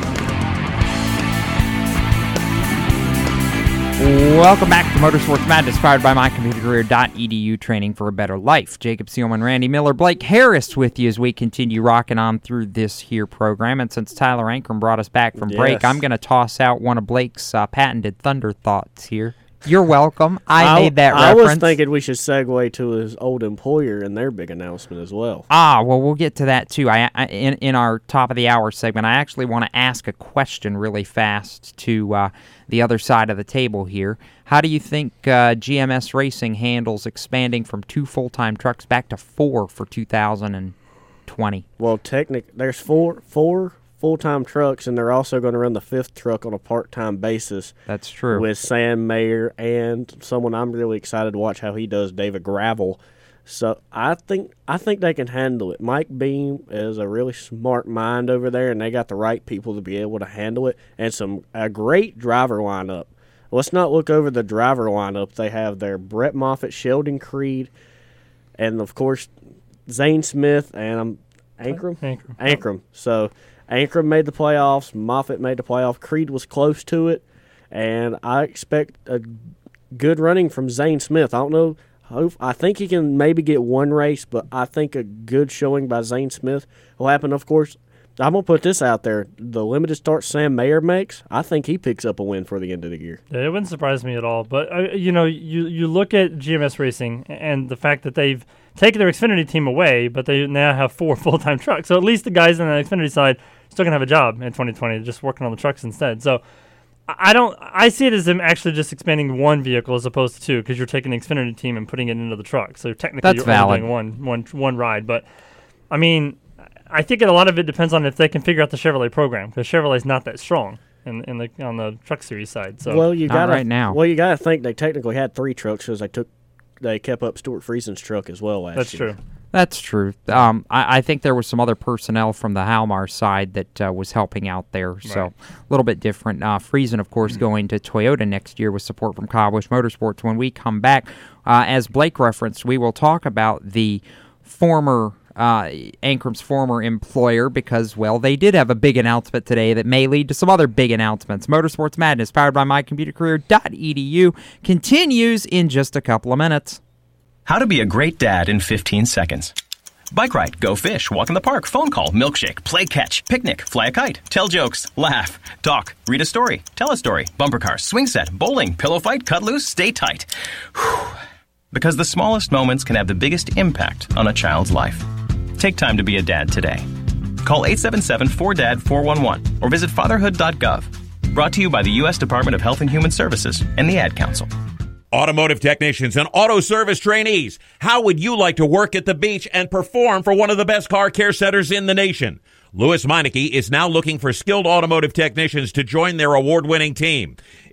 Welcome back to Motorsports Madness, powered by mycomputercareer.edu, training for a better life. Jacob Seelman, Randy Miller, Blake Harris with you as we continue rocking on through this here program. And since Tyler Ankrum brought us back from break, I'm going to toss out one of Blake's uh, patented thunder thoughts here. You're welcome. I, made that I reference. was thinking we should segue to his old employer and their big announcement as well. Ah, well, we'll get to that too. I, I in in our top of the hour segment, I actually want to ask a question really fast to uh, the other side of the table here. How do you think uh, GMS Racing handles expanding from two full time trucks back to four for 2020? Well, technic, there's four four full time trucks, and they're also going to run the fifth truck on a part time basis. That's true. With Sam Mayer and someone I'm really excited to watch how he does, David Gravel. So I think I think they can handle it. Mike Beam is a really smart mind over there, and they got the right people to be able to handle it, and some a great driver lineup. Let's not look over the driver lineup. They have their Brett Moffitt, Sheldon Creed, and of course Zane Smith and um, Ankrum. Ankrum. Ankrum. So Ankrum made the playoffs. Moffitt made the playoff. Creed was close to it, and I expect a good running from Zane Smith. I don't know. I think he can maybe get one race, but I think a good showing by Zane Smith will happen. Of course, I'm gonna put this out there: the limited start Sam Mayer makes, I think he picks up a win for the end of the year. It wouldn't surprise me at all. But uh, you know, you you look at GMS Racing and the fact that they've taken their Xfinity team away, but they now have four [laughs] full time trucks. So at least the guys on the Xfinity side still gonna have a job in 2020, just working on the trucks instead. So I I don't. I see it as them actually just expanding one vehicle as opposed to two, because you're taking the Xfinity team and putting it into the truck. So technically, That's you're valid. only doing one one one ride. But I mean, I think a lot of it depends on if they can figure out the Chevrolet program, because Chevrolet's not that strong in, in the on the truck series side. So well, you got right now. Well, you gotta think they technically had three trucks because they took they kept up Stewart Friesen's truck as well last That's year. That's true. That's true. Um, I, I think there was some other personnel from the Halmar side that uh, was helping out there, so Right. a little bit different. Uh, Friesen, of course, going to Toyota next year with support from Kyle Busch Motorsports. When we come back, uh, as Blake referenced, we will talk about the former uh, Ankrum's former employer because, well, they did have a big announcement today that may lead to some other big announcements. Motorsports Madness, powered by mycomputercareer.edu, continues in just a couple of minutes. How to be a great dad in 15 seconds. Bike ride, go fish, walk in the park, phone call, milkshake, play catch, picnic, fly a kite, tell jokes, laugh, talk, read a story, tell a story, bumper car, swing set, bowling, pillow fight, cut loose, stay tight. Whew. [sighs] Because the smallest moments can have the biggest impact on a child's life. Take time to be a dad today. Call 877-4DAD-411 or visit fatherhood.gov. Brought to you by the U.S. Department of Health and Human Services and the Ad Council. Automotive technicians and auto service trainees, how would you like to work at the beach and perform for one of the best car care centers in the nation? Lewes Meineke is now looking for skilled automotive technicians to join their award-winning team.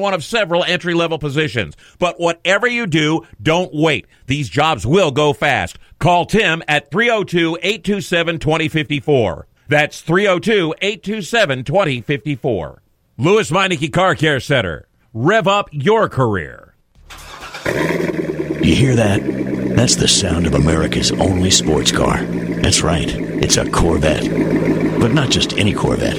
one of several entry level positions. But whatever you do, don't wait. These jobs will go fast. Call Tim at 302 827 2054. That's 302 827 2054. Lewes Meineke Car Care Center. Rev up your career. You hear that? That's the sound of America's only sports car. That's right, it's a Corvette. But not just any Corvette,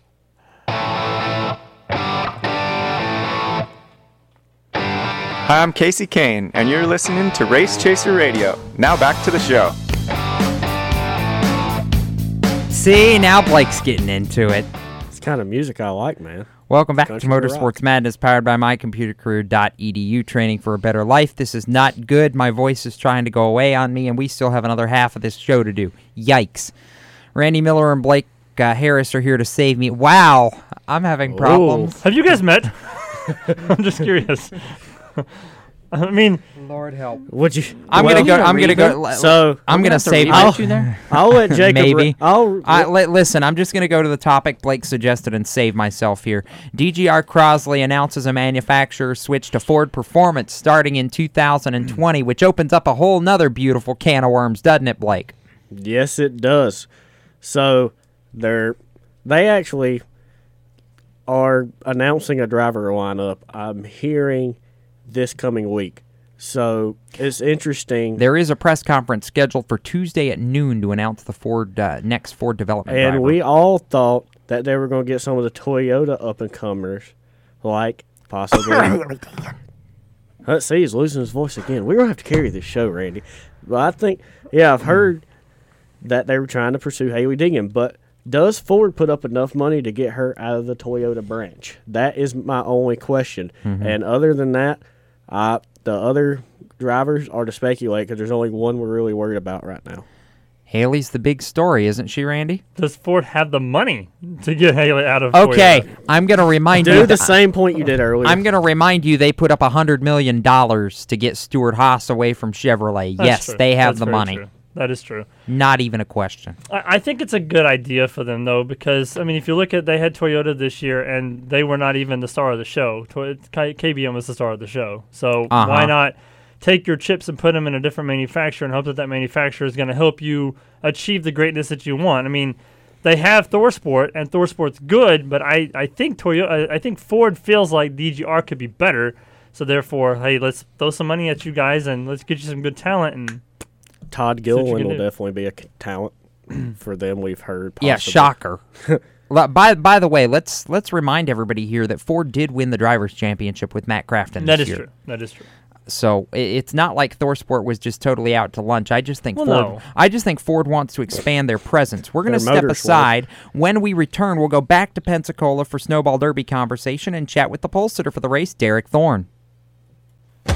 Hi, I'm Kasey Kahne, and you're listening to Race Chaser Radio. Now back to the show. See, now Blake's getting into it. It's kind of music I like, man. Welcome back Country to rock. Motorsports Madness, powered by mycomputercareer.edu, training for a better life. This is not good. My voice is trying to go away on me, and we still have another half of this show to do. Yikes. Randy Miller and Blake uh, Harris are here to save me. Wow, I'm having problems. Have you guys met? [laughs] [laughs] I'm just curious. [laughs] I mean, Lord help. Would you? I'm well, gonna go. I'm gonna go. So I'm gonna save. I'll, [laughs] I'll let Jacob. Maybe. I'll I, li- listen. I'm just gonna go to the topic Blake suggested and save myself here. DGR Crosley announces a manufacturer switch to Ford Performance starting in 2020, [clears throat] which opens up a whole nother beautiful can of worms, doesn't it, Blake? Yes, it does. So they're they actually are announcing a driver lineup. I'm hearing this coming week. So it's interesting. There is a press conference scheduled for Tuesday at noon to announce the Ford uh, next Ford development. and driver. we all thought that they were going to get some of the Toyota up and comers, like possibly. Let's see, he's losing his voice again. We're gonna have to carry this show, Randy. But I think, yeah, I've heard that they were trying to pursue Hailie Deegan, but does Ford put up enough money to get her out of the Toyota branch? That is my only question. Mhm. And other than that, uh, the other drivers are to speculate because there's only one we're really worried about right now. Hailie's the big story, isn't she, Randy? does Ford have the money to get Hailie out of? Okay, Toyota? I'm going to remind Do you the that- same point you did earlier. I'm going to remind you they put up a hundred million dollars to get Stewart-Haas away from Chevrolet. That's yes, true. they have That's the money. true. That is true. Not even a question. I, I think it's a good idea for them though, because I mean, if you look at they had Toyota this year, and they were not even the star of the show. Toy- K- KBM was the star of the show, so Uh-huh. why not take your chips and put them in a different manufacturer and hope that that manufacturer is going to help you achieve the greatness that you want? I mean, they have ThorSport, and ThorSport's good, but I, I think Toyota, I, I think Ford feels like DGR could be better. So therefore, hey, let's throw some money at you guys and let's get you some good talent and Todd See what you Gilliland can will do. definitely be a talent for them. We've heard. Yeah, shocker. [laughs] By by the way, let's let's remind everybody here that Ford did win the drivers' championship with Matt Crafton. That this is year. true. That is true. So it's not like ThorSport was just totally out to lunch. I just think Well, Ford. no. I just think Ford wants to expand their presence. We're going to step motor swell. aside. When we return, we'll go back to Pensacola for Snowball Derby conversation and chat with the pole sitter for the race, Derek Thorn.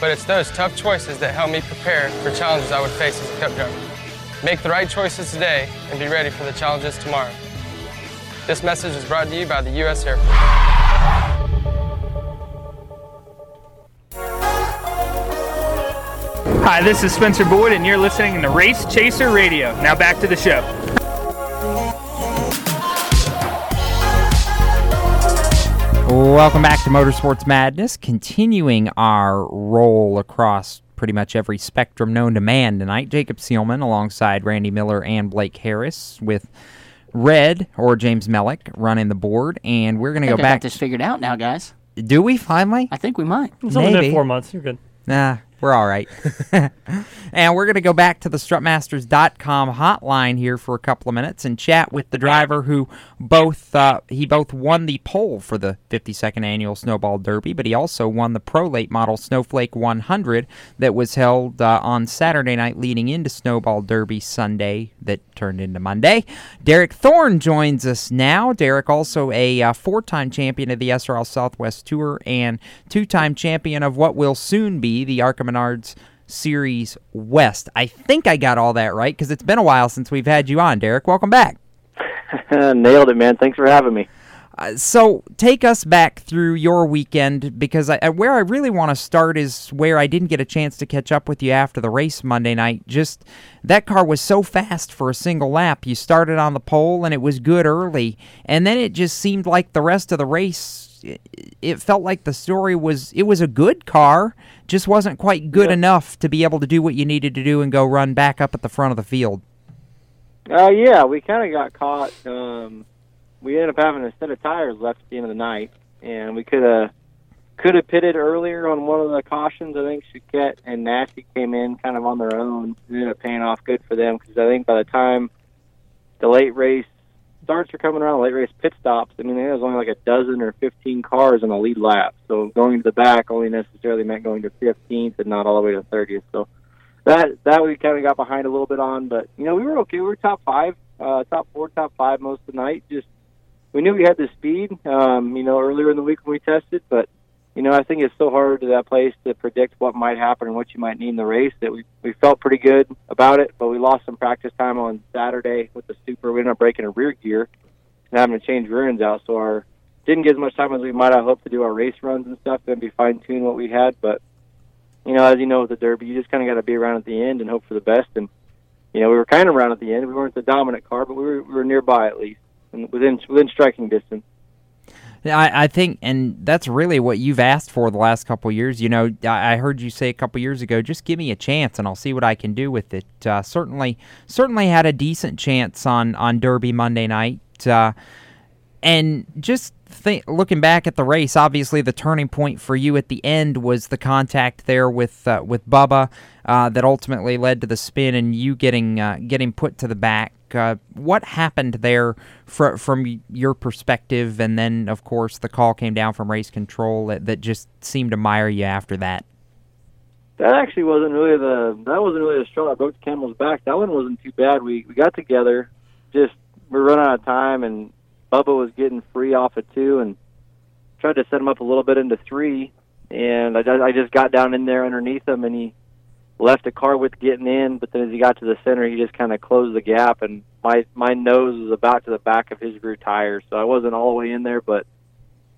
But it's those tough choices that help me prepare for challenges I would face as a cup driver. Make the right choices today and be ready for the challenges tomorrow. This message is brought to you by the U.S. Air Force. Hi, this is Spencer Boyd, and you're listening to Race Chaser Radio. Now back to the show. Welcome back to Motorsports Madness, continuing our roll across pretty much every spectrum known to man tonight. Jacob Seelman alongside Randy Miller and Blake Harris with Red or James Mellick running the board, and we're going to go think I got back. this figured out now, guys. Do we finally? I think we might. It's only been Maybe. four months. You're good. Nah, we're all right. [laughs] and we're going to go back to the strutmasters.com hotline here for a couple of minutes and chat with the driver who both uh, he both won the pole for the 52nd annual Snowball Derby, but he also won the Pro Late Model Snowflake 100 that was held uh, on Saturday night leading into Snowball Derby Sunday that turned into Monday. Derek Thorn joins us now. Derek also a uh, four-time champion of the SRL Southwest Tour and two-time champion of what will soon be the ARCA Menards Series West. I think I got all that right because it's been a while since we've had you on, Derek. Welcome back. [laughs] Nailed it, man. Thanks for having me. Uh, so take us back through your weekend because I, I- where I really want to start is where I didn't get a chance to catch up with you after the race Monday night. Just that car was so fast for a single lap. You started on the pole and it was good early, and then it just seemed like the rest of the race. It, felt like the story was it was a good car, just wasn't quite good enough to be able to do what you needed to do and go run back up at the front of the field. Uh, yeah, we kind of got caught. Um, we ended up having a set of tires left at the end of the night, and we could have could have pitted earlier on one of the cautions. I think Choquette and Nasse came in kind of on their own. It ended up paying off good for them because I think by the time the late race starts are coming around, late race pit stops. I mean, there was only like a dozen or 15 cars in the lead lap. So going to the back only necessarily meant going to 15th and not all the way to 30th. So that that we kind of got behind a little bit on, but you know we were okay. We were top five, uh, top four, top five most of the night. Just we knew we had the speed, um, you know, earlier in the week when we tested, but you know I think it's so hard to that place to predict what might happen and what you might need in the race that we we felt pretty good about it, but we lost some practice time on Saturday with the super. We ended up breaking a rear gear and having to change rear ends out, so our didn't get as much time as we might have hoped to do our race runs and stuff. Maybe fine tune what we had, but you know, as you know with the Derby, you just kind of got to be around at the end and hope for the best. And you know, we were kind of around at the end. We weren't the dominant car, but we were, we were nearby at least, and within within striking distance. I, I think, and that's really what you've asked for the last couple years. You know, I, I heard you say a couple years ago, just give me a chance, and I'll see what I can do with it. Uh, certainly, certainly had a decent chance on on Derby Monday night, uh, and just looking back at the race, obviously the turning point for you at the end was the contact there with uh, with Bubba uh, that ultimately led to the spin and you getting uh, getting put to the back. Uh, what happened there fr- from your perspective? And then, of course, the call came down from race control that, that just seemed to mire you after that. That actually wasn't really the that wasn't really the straw that broke the camel's back. That one wasn't too bad. We we got together, just we are running out of time, and Bubba was getting free off of two, and tried to set him up a little bit into three. And I I just got down in there underneath him, and he left a car with getting in. But then as he got to the center, he just kind of closed the gap, and my my nose was about to the back of his rear tire, so I wasn't all the way in there, but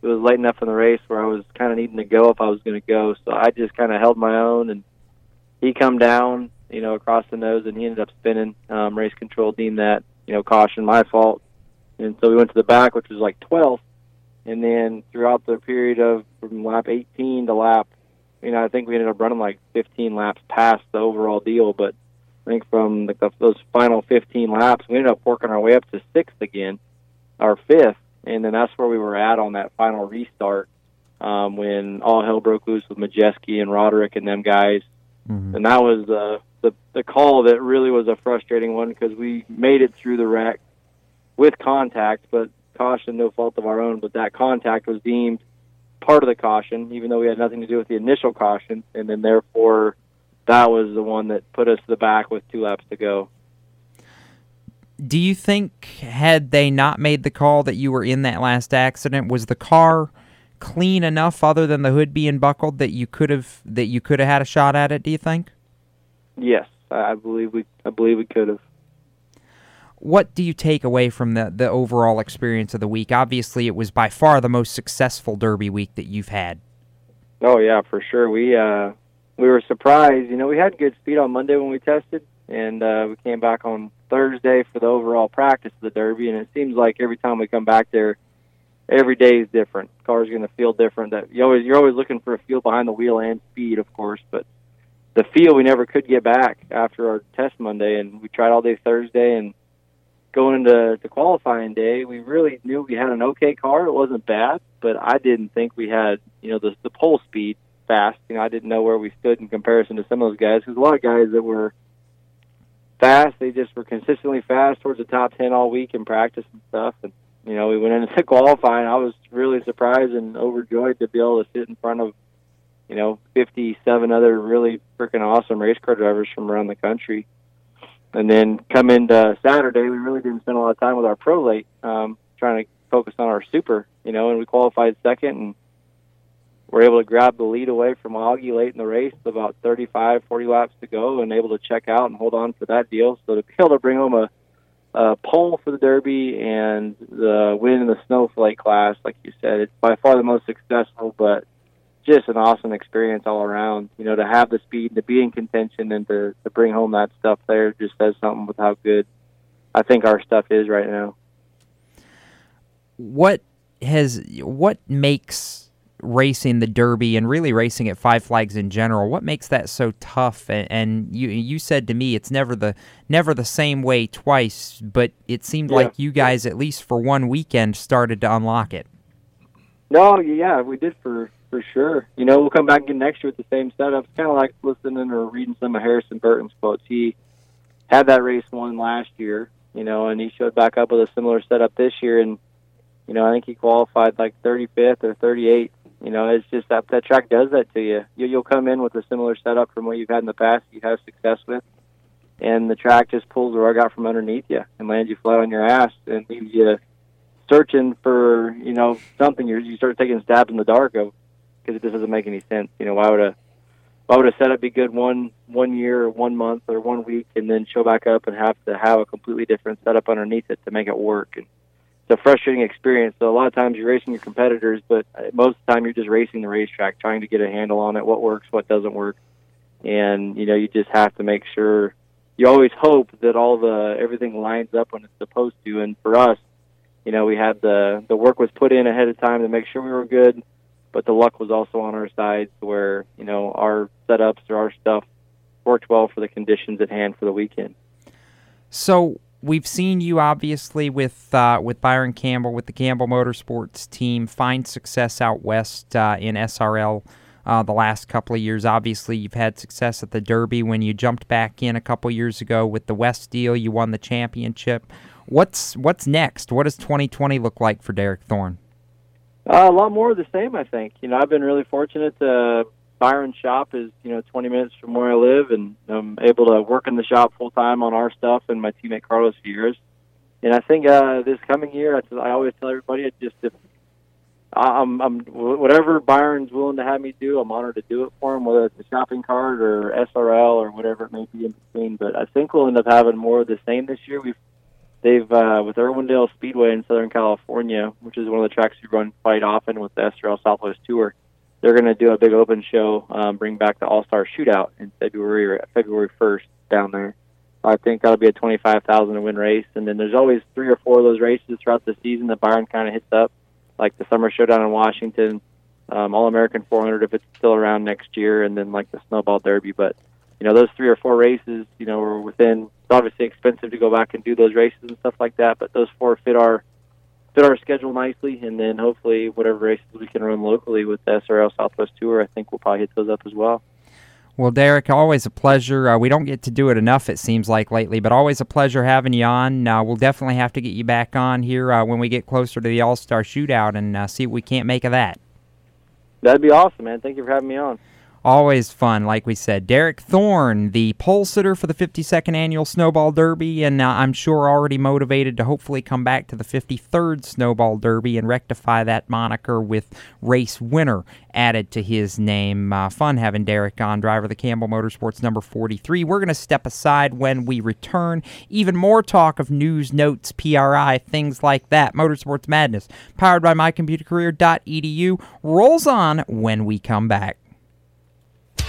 it was late enough in the race where I was kind of needing to go if I was going to go. So I just kind of held my own, and he come down, you know, across the nose, and he ended up spinning. Um, race control deemed that, you know, caution, my fault. And so we went to the back, which was like 12th, and then throughout the period of from lap 18 to lap, you know, I think we ended up running like 15 laps past the overall deal, but I think from the, those final 15 laps, we ended up working our way up to sixth again, or fifth, and then that's where we were at on that final restart um, when all hell broke loose with Majeski and Roderick and them guys. Mm-hmm. And that was uh, the the call that really was a frustrating one because we made it through the wreck with contact, but caution, no fault of our own. But that contact was deemed part of the caution, even though we had nothing to do with the initial caution, and then therefore that was the one that put us to the back with two laps to go do you think had they not made the call that you were in that last accident, was the car clean enough other than the hood being buckled that you could have that you could have had a shot at it, do you think? Yes, I believe we I believe we could have. What do you take away from the the overall experience of the week? Obviously, it was by far the most successful Derby week that you've had. Oh yeah, for sure. We uh we were surprised. You know, we had good speed on Monday when we tested, and uh, we came back on Thursday for the overall practice of the Derby, and it seems like every time we come back there, every day is different. Car's going to feel different. That you always you're always looking for a feel behind the wheel and speed, of course, but the feel we never could get back after our test Monday, and we tried all day Thursday and going into the qualifying day, we really knew we had an okay car. It wasn't bad, but I didn't think we had you know the the pole speed fast. You know, I didn't know where we stood in comparison to some of those guys because a lot of guys that were fast. They just were consistently fast towards the top ten all week in practice and stuff. And you know, we went into [laughs] qualifying. I was really surprised and overjoyed to be able to sit in front of you know 57 other really freaking awesome race car drivers from around the country. And then come into Saturday, we really didn't spend a lot of time with our pro late, um, trying to focus on our super. You know, and we qualified second and were able to grab the lead away from Augie late in the race, about 35, 40 laps to go, and able to check out and hold on for that deal. So to be able to bring home a, a pole for the Derby and the win in the snowflake class, like you said, it's by far the most successful, but just an awesome experience all around. You know, to have the speed, to be in contention, and to, to bring home that stuff there just says something with how good I think our stuff is right now. What has what makes racing the Derby and really racing at Five Flags in general. What makes that so tough? And, and you you said to me it's never the never the same way twice, but it seemed yeah. like you guys at least for one weekend started to unlock it. No, yeah, we did for for sure. You know, we'll come back again next year with the same setup. It's kind of like listening or reading some of Harrison Burton's quotes. He had that race won last year, you know, and he showed back up with a similar setup this year, and you know, I think he qualified like 35th or 38th. You know, it's just that that track does that to you. you. You'll come in with a similar setup from what you've had in the past, you have success with, and the track just pulls the rug out from underneath you and lands you flat on your ass and leaves you searching for you know something. You you start taking stabs in the dark of because it just doesn't make any sense. You know, why would a why would a setup be good one one year or one month or one week and then show back up and have to have a completely different setup underneath it to make it work? And it's a frustrating experience. So a lot of times you're racing your competitors, but uh, most of the time you're just racing the racetrack, trying to get a handle on it, what works, what doesn't work, and you know you just have to make sure. You always hope that all the everything lines up when it's supposed to. And for us, you know, we had the the work was put in ahead of time to make sure we were good, but the luck was also on our side, where you know our setups or our stuff worked well for the conditions at hand for the weekend. So we've seen you obviously with uh, with Byron Campbell with the Campbell Motorsports team find success out west uh, in SRL. Uh, the last couple of years, obviously, you've had success at the Derby. When you jumped back in a couple years ago with the West deal, you won the championship. What's what's next? What does 2020 look like for Derek Thorn? Uh, a lot more of the same, I think. You know, I've been really fortunate to Byron's shop is you know 20 minutes from where I live, and I'm able to work in the shop full time on our stuff and my teammate Carlos Vieira's. And I think uh, this coming year, I, I always tell everybody, I just if I'm, I'm whatever Byron's willing to have me do, I'm honored to do it for him, whether it's a shopping cart or SRL or whatever it may be in between. But I think we'll end up having more of the same this year. We've they've uh, with Irwindale Speedway in Southern California, which is one of the tracks we run quite often with the SRL Southwest Tour they're going to do a big open show, um, bring back the All Star Shootout in February or February 1st down there. I think that'll be a 25,000 to win race, and then there's always three or four of those races throughout the season that Byron kind of hits up, like the Summer Showdown in Washington, um, All American 400 if it's still around next year, and then like the Snowball Derby. But you know, those three or four races, you know, are within. It's obviously expensive to go back and do those races and stuff like that, but those four fit our fit our schedule nicely, and then hopefully whatever races we can run locally with the SRL Southwest Tour, I think we'll probably hit those up as well. Well, Derek, always a pleasure. Uh, we don't get to do it enough, it seems like lately, but always a pleasure having you on. Uh, we'll definitely have to get you back on here uh, when we get closer to the All Star Shootout and uh, see what we can't make of that. That'd be awesome, man. Thank you for having me on. Always fun, like we said. Derek Thorn, the pole sitter for the 52nd Annual Snowball Derby, and uh, I'm sure already motivated to hopefully come back to the 53rd Snowball Derby and rectify that moniker with race winner added to his name. Uh, fun having Derek on, driver of the Campbell Motorsports number 43. We're going to step aside when we return. Even more talk of news, notes, PRI, things like that. Motorsports Madness, powered by mycomputercareer.edu, rolls on when we come back.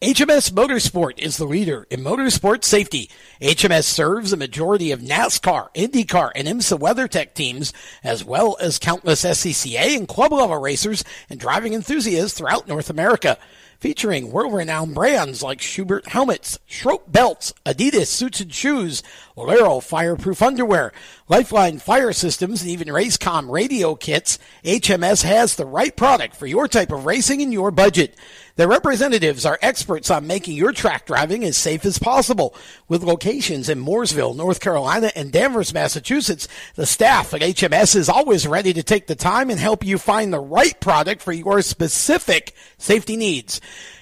HMS Motorsport is the leader in motorsport safety. HMS serves a majority of NASCAR, IndyCar, and IMSA WeatherTech teams, as well as countless SCCA and club level racers and driving enthusiasts throughout North America. Featuring world-renowned brands like Schuberth helmets, Schroth belts, Adidas suits and shoes, Walero fireproof underwear, Lifeline fire systems, and even Racecom radio kits, HMS has the right product for your type of racing and your budget. Their representatives are experts on making your track driving as safe as possible. With locations in Mooresville, North Carolina, and Danvers, Massachusetts, the staff at HMS is always ready to take the time and help you find the right product for your specific safety needs.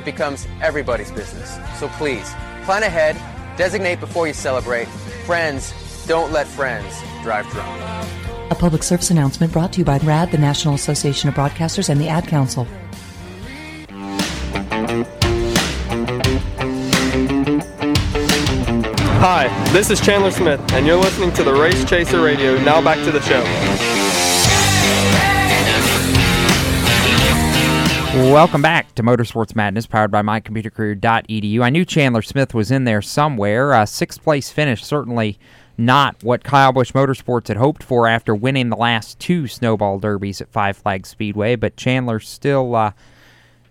it becomes everybody's business. So please, plan ahead, designate before you celebrate. Friends, don't let friends drive drunk. A public service announcement brought to you by RAD, the National Association of Broadcasters, and the Ad Council. Hi, this is Chandler Smith, and you're listening to the Race Chaser Radio. Now back to the show. Welcome back to Motorsports Madness, powered by mycomputercareer.edu. I knew Chandler Smith was in there somewhere. A sixth place finish, certainly not what Kyle Busch Motorsports had hoped for after winning the last two snowball derbies at Five Flags Speedway, but Chandler still uh,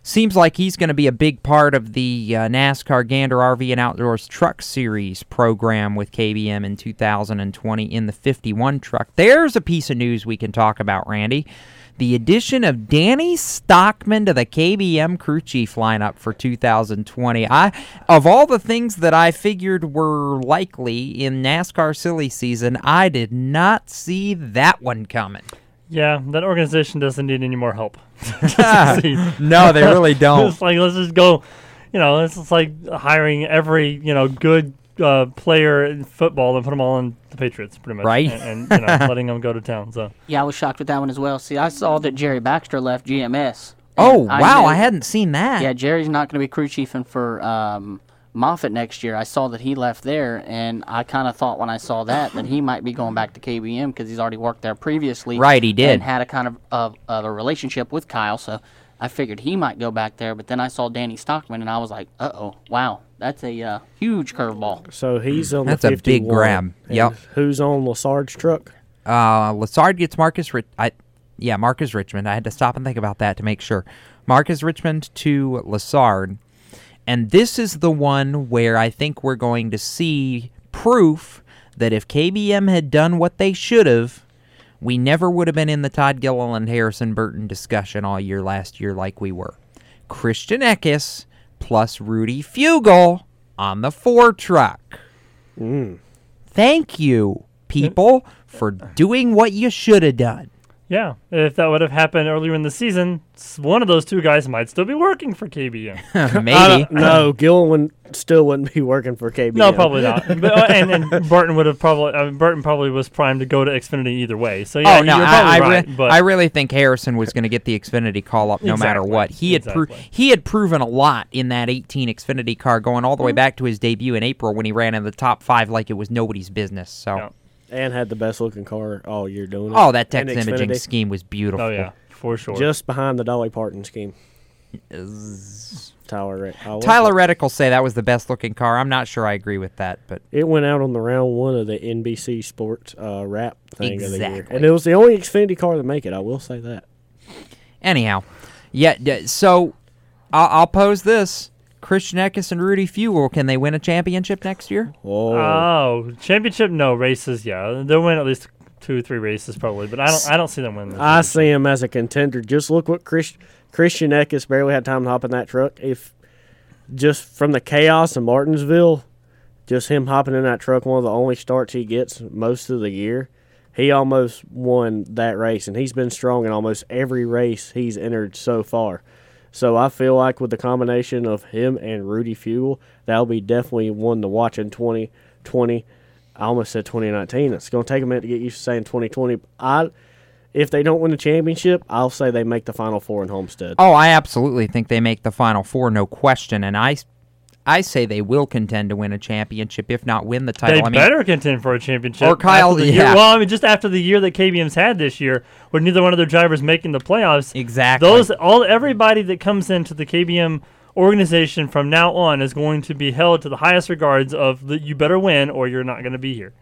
seems like he's going to be a big part of the uh, NASCAR Gander RV and Outdoors Truck Series program with KBM in 2020 in the 51 truck. There's a piece of news we can talk about, Randy the addition of Danny Stockman to the KBM crew chief lineup for 2020. I of all the things that I figured were likely in NASCAR silly season, I did not see that one coming. Yeah, that organization doesn't need any more help. [laughs] [laughs] no, they really [laughs] don't. it's like let's just go. You know, it's like hiring every you know good uh, player in football and put them all on the Patriots, pretty much, Right. And, and you know, [laughs] letting them go to town. So Yeah, I was shocked with that one as well. See, I saw that Jerry Baxter left GMS. Oh, And wow, knew- I hadn't seen that. Yeah, Jerry's not going to be crew chiefing for um, Moffitt next year. I saw that he left there, and I kind of thought when I saw that that he might be going back to KBM because he's already worked there previously. Right, he did. And had a kind of, of, of a relationship with Kyle, so I figured he might go back there. But then I saw Danny Stockman, and I was like, uh oh, wow, that's a uh, huge curveball. So he's on That's the a big 51, grab. Yep. Who's on Lessard's truck? Uh, Lessard gets Marcus. Rich- I, yeah, Marcus Richmond. I had to stop and think about that to make sure. Marcus Richmond to Lassard, and this is the one where I think we're going to see proof that if KBM had done what they should have, we never would have been in the Todd Gilliland Harrison Burton discussion all year last year like we were. Christian Eckes plus Rudy Fugle on the four truck. Mm. Thank you, people, for doing what you should have done. Yeah, if that would have happened earlier in the season, s- one of those two guys might still be working for KBM. [laughs] [laughs] I don't- no, [laughs] Gillen still wouldn't be working for KBM. No, probably not. But, uh, and, and Burton would have probably uh, Burton probably was primed to go to Xfinity either way. So yeah, oh no, you're I, probably I, right. re- but I really think Harrison was going to get the Xfinity call up no matter what. He had pro- he had proven a lot in that 18 Xfinity car, going all the Mm-hmm. way back to his debut in April when he ran in the top five like it was nobody's business. So, and had the best looking car all year doing it. oh, that And DEX Imaging Xfinity. scheme was beautiful. Oh yeah, for sure. Just behind the Dolly Parton scheme. Tyler, Red- Tyler it. Reddick will say that was the best looking car. I'm not sure I agree with that, but It went out on the round one of the NBC Sports uh, rap thing of the year, and it was the only Xfinity car to make it. I will say that. Anyhow, yeah. So I'll, I'll pose this: Christian Eckes and Rudy Fugle. Can they win a championship next year? Oh, championship no races. Yeah, they'll win at least two, or three races probably. But I don't, I don't see them winning. This I see him as a contender. Just look what Chris, Christian Eckes barely had time to hop in that truck. If just from the chaos in Martinsville, just him hopping in that truck, one of the only starts he gets most of the year, he almost won that race, and he's been strong in almost every race he's entered so far. So I feel like with the combination of him and Rudy Fugle, that'll be definitely one to watch in 2020. I almost said 2019. It's going to take a minute to get used to saying 2020. I, if they don't win the championship, I'll say they make the final four in Homestead. Oh, I absolutely think they make the final four, no question. And I, I say they will contend to win a championship, if not win the title. They I mean, better contend for a championship. Or Kyle- the year- well, I mean, just after the year that KBM's had this year, where neither one of their drivers making the playoffs. Exactly. Those all everybody that comes into the KBM organization from now on is going to be held to the highest regards of the, you better win or you're not going to be here.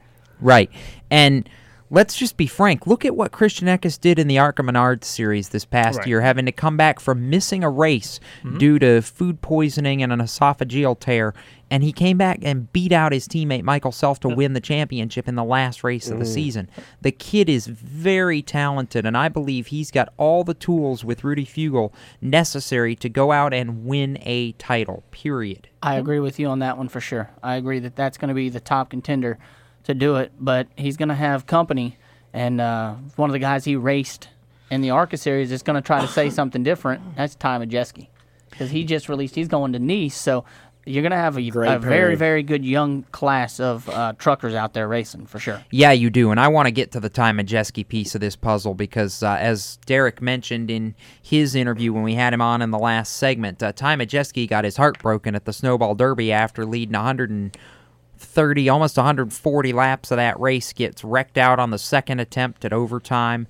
Right. And let's just be frank. Look at what Christian Eckes did in the ARCA Menard series this past Right. year, having to come back from missing a race Mhm. due to food poisoning and an esophageal tear. And he came back and beat out his teammate Michael Self to win the championship in the last race of the season. The kid is very talented, and I believe he's got all the tools with Rudy Fugle necessary to go out and win a title, period. I agree with you on that one for sure. I agree that that's going to be the top contender to do it, but he's going to have company, and uh, one of the guys he raced in the ARCA series is going to try to say something different. That's Ty Majeski, because he just released. He's going to Niece, so you're going to have a, a very very good young class of uh, truckers out there racing for sure. Yeah, you do. And I want to get to the Ty Majeski piece of this puzzle because, uh, as Derek mentioned in his interview when we had him on in the last segment, uh, Ty Majeski got his heart broken at the Snowball Derby after leading 130, almost 140 laps of that race, gets wrecked out on the second attempt at overtime.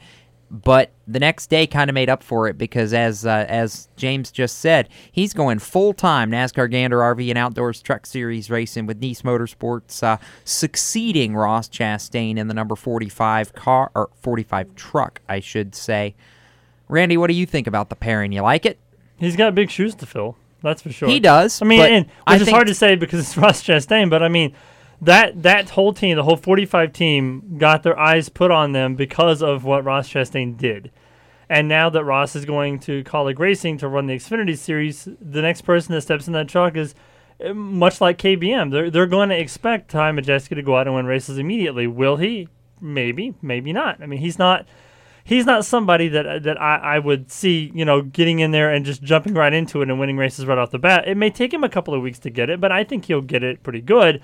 But the next day kind of made up for it because, as uh, as James just said, he's going full time NASCAR Gander RV and Outdoors Truck Series racing with Niece Motorsports, uh, succeeding Ross Chastain in the number 45 car or 45 truck, I should say. Randy, what do you think about the pairing? You like it? He's got big shoes to fill. That's for sure. He does, I mean, and, which I is hard to say because it's [laughs] Ross Chastain, but I mean, that that whole team, the whole 45 team, got their eyes put on them because of what Ross Chastain did. And now that Ross is going to Kaulig Racing to run the Xfinity Series, the next person that steps in that truck is uh, much like KBM. They're they're going to expect Ty Majeski to go out and win races immediately. Will he? Maybe, maybe not. I mean, he's not he's not somebody that that I, I would see, you know, getting in there and just jumping right into it and winning races right off the bat. It may take him a couple of weeks to get it, but I think he'll get it pretty good.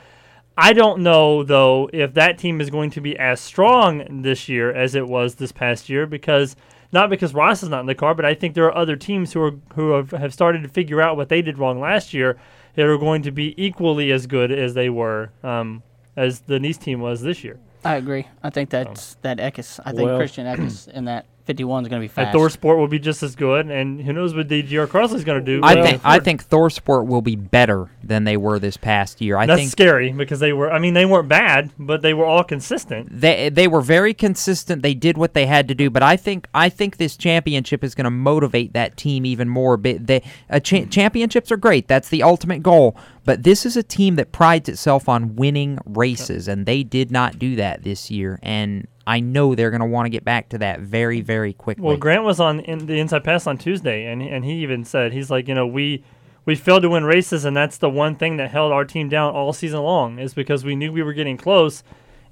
I don't know though if that team is going to be as strong this year as it was this past year because not because Ross is not in the car, but I think there are other teams who are who have, have started to figure out what they did wrong last year that are going to be equally as good as they were um, as the Niece team was this year. I agree. I think that's that Eckes. I think Well- Christian Eckes [clears throat] in that 51 is going to be fast. And Thor Sport will be just as good, and who knows what DGR Crosley's going to do. I think I think ThorSport will be better than they were this past year. I that's think scary because they were. I mean, they weren't bad, but they were all consistent. they they were very consistent. They did what they had to do, but I think I think this championship is going to motivate that team even more. But they uh, cha- championships are great. That's the ultimate goal. But this is a team that prides itself on winning races, and they did not do that this year. And I know they're going to want to get back to that very very quickly. Well, Grant was on in the Inside Pass on Tuesday, and and he even said he's like, you know, we we failed to win races, and that's the one thing that held our team down all season long is because we knew we were getting close,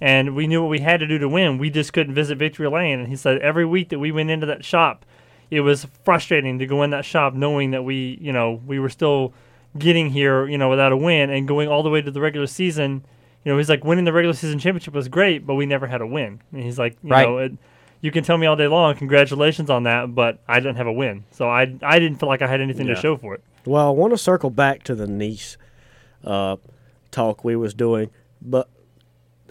and we knew what we had to do to win. We just couldn't visit victory lane, and he said every week that we went into that shop, it was frustrating to go in that shop knowing that we, you know, we were still getting here, you know, without a win, and going all the way to the regular season. You know, he's like winning the regular season championship was great, but we never had a win. And he's like, you Right. know, it, you can tell me all day long, congratulations on that, but I didn't have a win, so I I didn't feel like I had anything Yeah. to show for it. Well, I want to circle back to the Niece uh, talk we was doing, but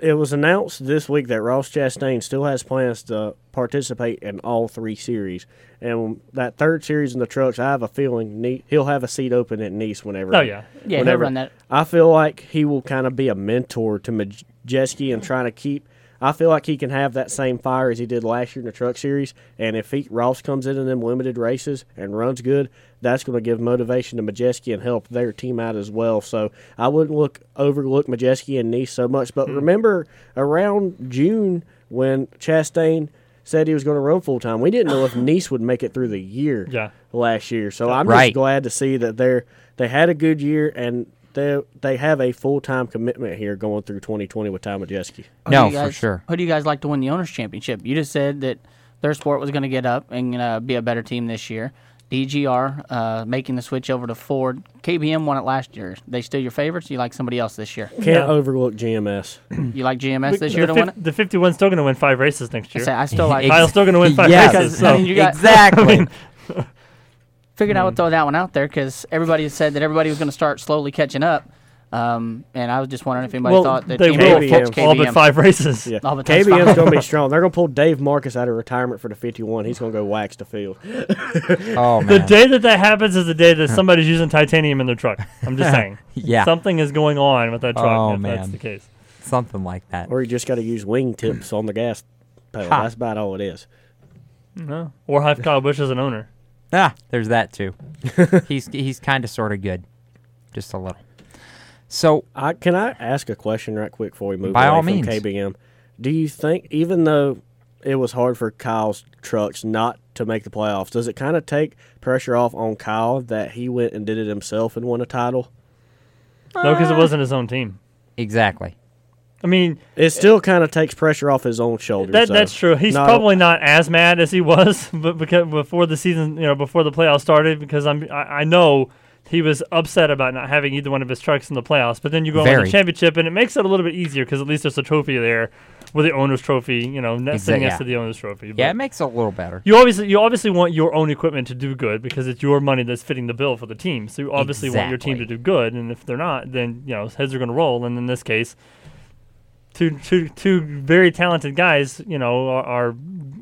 it was announced this week that Ross Chastain still has plans to participate in all three series, and that third series in the trucks, I have a feeling he'll have a seat open at Niece whenever. Oh, yeah. Yeah, he'll whenever. run that. I feel like he will kind of be a mentor to Majeski and trying to keep. I feel like he can have that same fire as he did last year in the Truck Series, and if he, Ross comes in in them limited races and runs good, that's going to give motivation to Majeski and help their team out as well. So I wouldn't look overlook Majeski and Niece so much. But remember, around June when Chastain said he was going to run full time, we didn't know if [sighs] Niece would make it through the year Yeah. last year. So I'm Right. just glad to see that they're they had a good year and they they have a full time commitment here going through 2020 with Tom Majeski. Who do you guys- Who do you guys like to win the owners championship? You just said that ThorSport was going to get up and uh, be a better team this year. DGR uh, making the switch over to Ford. KBM won it last year. They still your favorites? You like somebody else this year? Can't overlook GMS. [clears throat] You like GMS this the, year to fif- win it? the 51's still going to win five races next I year. say, I still like- [laughs] Kyle's still going to win five Yes. races. I mean, you got- exactly. [laughs] figured I would Mm. throw that one out there because everybody said that everybody was going to start slowly catching up. Um, and I was just wondering if anybody Well, thought that they team will would for all but five races. Yeah. All but KBM's going to be [laughs] strong. They're going to pull Dave Marcis out of retirement for the 51. He's going to go wax the field. [laughs] Oh [laughs] man! The day that that happens is the day that somebody's using titanium in their truck. I'm just saying. Yeah. Something is going on with that truck Oh, if that's man. the case. Something like that. Or you just got to use wing tips on the gas pedal. Ha. That's about all it is. No. Or have Kyle Busch as an owner. Ah, there's that too. he's he's kind of sort of good, just a little. So I can I ask a question right quick before we move By away all from means. KBM? Do you think even though it was hard for Kyle's trucks not to make the playoffs, does it kind of take pressure off on Kyle that he went and did it himself and won a title? No, because it uh, wasn't his own team. exactly. I mean, It still kind of takes pressure off his own shoulders. That though. that's true. He's Not- probably not as mad as he was, [laughs] but because before the season, you know, before the playoffs started, because I'm I, I know he was upset about not having either one of his trucks in the playoffs. But then you go on the championship, and it makes it a little bit easier because at least there's a trophy there, with the owner's trophy, you know, ne- Exa- sitting next yeah. to the owner's trophy. Yeah, it makes it a little better. you obviously you obviously want your own equipment to do good because it's your money that's fitting the bill for the team. So you obviously want your team to do good, and if they're not, then you know heads are going to roll. And in this case, two two two very talented guys, you know, are, are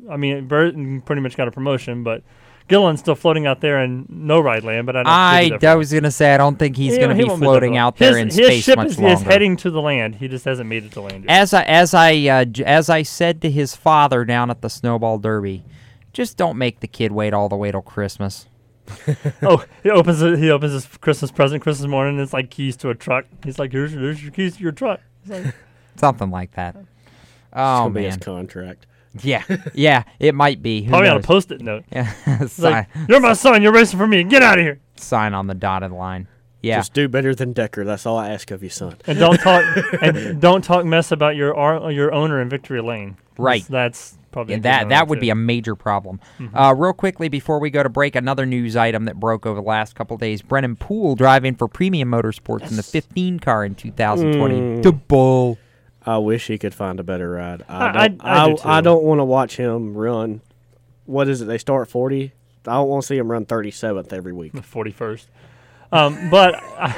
I mean, Burton pretty much got a promotion, but Gillen's still floating out there in no ride land. But I don't. I, I was gonna say I don't think he's Yeah, gonna he be won't be floating out there his, in his space ship much is, longer. is heading to the land. He just hasn't made it to land yet. as I as I uh, as I said to his father down at the Snowball Derby, just don't make the kid wait all the way till Christmas. [laughs] oh, he opens it, he opens his Christmas present Christmas morning. And it's like keys to a truck. He's like, "Here's, here's your keys to your truck." Like, [laughs] Something like that. It's Oh gonna be his man. contract. Yeah, yeah, it might be. Who Probably on a post-it note. Yeah, [laughs] sign, like, "You're my son. You're racing for me. Get out of here." sign on the dotted line. Yeah, Just do better than Decker. That's all I ask of you, son. And don't talk [laughs] and don't talk mess about your ar- your owner in Victory Lane. Right. That's probably a Yeah, that that would there. be a major problem. Mhm. Uh, real quickly before we go to break, another news item that broke over the last couple days: Brennan Poole driving for Premium Motorsports in the 15 car in 2020. Mm. The bull. I wish he could find a better ride. I- I don't, I- I do I don't want to watch him run. What is it? They start forty. I don't want to see him run thirty seventh every week. the forty first. Um, but I,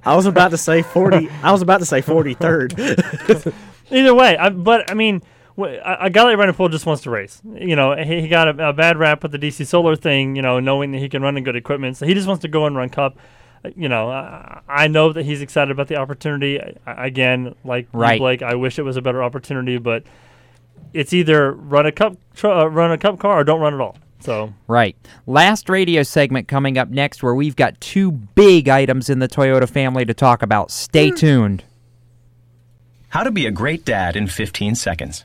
[laughs] I was about to say forty. I was about to say forty third. [laughs] either way, I, but I mean, a guy like Brennan Poole just wants to race. You know, he, he got a, a bad rap with the DC Solar thing. You know, knowing that he can run in good equipment, so he just wants to go and run Cup. Uh, You know, I, I know that he's excited about the opportunity. I, I- again, like you, Right. Blake, I wish it was a better opportunity, but it's either run a cup tr- uh, run a cup car or don't run at all. So Right. Last radio segment coming up next, where we've got two big items in the Toyota family to talk about. Hmm. Stay tuned. How to be a great dad in 15 seconds.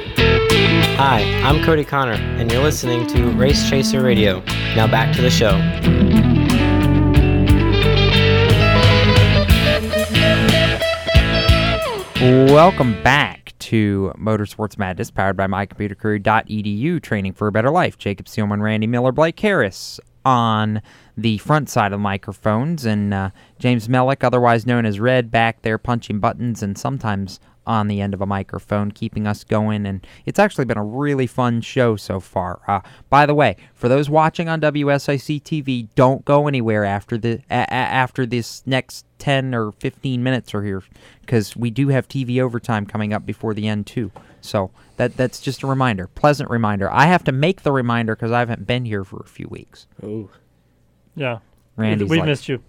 Hi, I'm Cody Connor, and you're listening to Race Chaser Radio. Now back to the show. Welcome back to Motorsports Madness, powered by mycomputercareer.edu, training for a better life. Jacob Seelman, Randy Miller, Blake Harris on the front side of the microphones, and uh, James Mellick, otherwise known as Red, back there punching buttons and sometimes on the end of a microphone, keeping us going. And it's actually been a really fun show so far. Uh, by the way, for those watching on WSIC TV, don't go anywhere after the a- a- after this next 10 or 15 minutes are here, because we do have TV overtime coming up before the end too. So that that's just a reminder, pleasant reminder. I have to make the reminder because I haven't been here for a few weeks. Oh, Yeah. Randy's we like- missed you.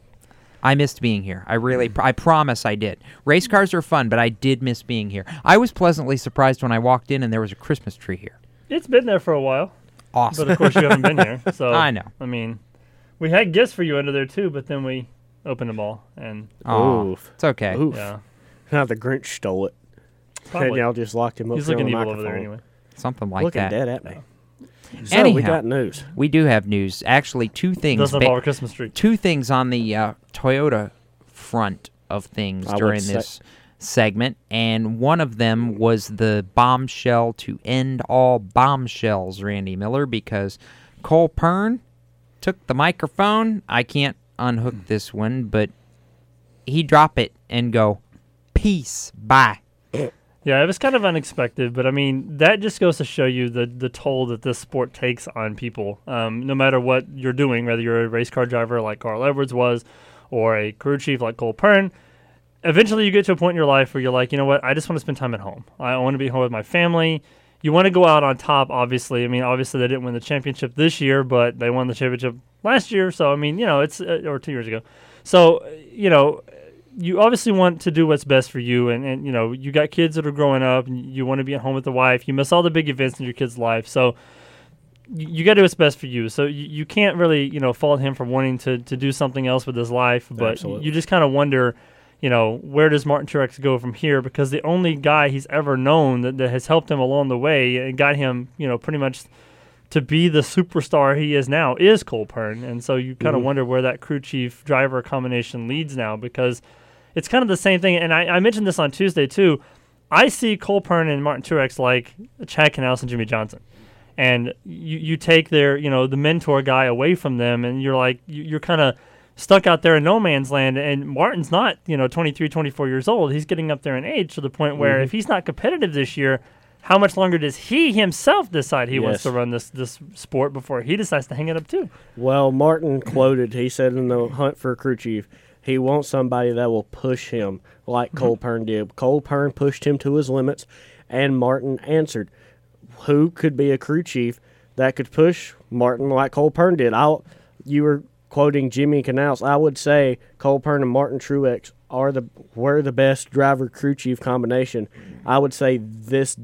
I missed being here. I really, hmm. I promise I did. Race cars are fun, but I did miss being here. I was pleasantly surprised when I walked in and there was a Christmas tree here. It's been there for a while. Awesome. But of course you haven't been here. [laughs] So I know. I mean, we had gifts for you under there too, but then we opened them all and Aw, Oof. it's okay. Oof. Yeah. Now the Grinch stole it. Probably. And y'all just locked him up He's looking the evil over there anyway. Something like that. Looking that. dead at me. So Anyhow, we got news. We do have news. Actually, two things. Doesn't ba- involve a Christmas tree. Two things on the uh, Toyota front of things I would during say- this segment, and one of them was the bombshell to end all bombshells, Randy Miller, because Cole Pearn took the microphone. I can't unhook this one, but he drop it and go, peace, bye. Yeah, it was kind of unexpected, but I mean that just goes to show you the the toll that this sport takes on people. Um, no matter what you're doing, whether you're a race car driver like Carl Edwards was, or a crew chief like Cole Pearn, eventually you get to a point in your life where you're like, you know what, I just want to spend time at home. I want to be home with my family. You want to go out on top, obviously. I mean, obviously they didn't win the championship this year, but they won the championship last year. So I mean, you know, it's uh, or two years ago. So you know, you obviously want to do what's best for you and, and you know you got kids that are growing up and you want to be at home with the wife you miss all the big events in your kid's life so you, you got to do what's best for you so you, you can't really you know fault him for wanting to, to do something else with his life but Absolutely. you just kind of wonder you know where does martin truex go from here because the only guy he's ever known that, that has helped him along the way and got him you know pretty much to be the superstar he is now is Cole Pearn. And so you kind of Mhm. wonder where that crew chief driver combination leads now because it's kind of the same thing. And I, I mentioned this on Tuesday too. I see Cole Pearn and Martin Truex like Chad Knaus and Jimmie Johnson. And you, you take their, you know, the mentor guy away from them and you're like, you, you're kind of stuck out there in no man's land. And Martin's not, you know, 23, 24 years old. He's getting up there in age to the point where Mhm. if he's not competitive this year, how much longer does he himself decide he wants to run this this sport before he decides to hang it up too? Well, Martin quoted, he said in the hunt for a crew chief, he wants somebody that will push him like mm-hmm. Cole Pearn did. Cole Pearn pushed him to his limits, and Martin answered. Who could be a crew chief that could push Martin like Cole Pearn did? I, you were quoting Jimmy Canals. I would say Cole Pearn and Martin Truex are the were the best driver crew chief combination. I would say this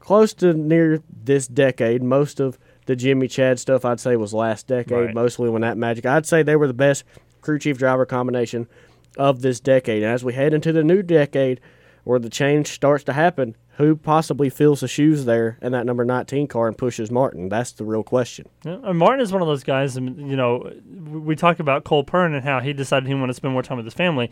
close to near this decade. Most of the Jimmy Chad stuff I'd say was last decade, Right. mostly when that Magic. I'd say they were the best crew chief driver combination of this decade. And as we head into the new decade, where the change starts to happen, who possibly fills the shoes there in that number 19 car and pushes Martin? That's the real question. Yeah, and Martin is one of those guys. and, You know, we talk about Cole Pearn and how he decided he wanted to spend more time with his family.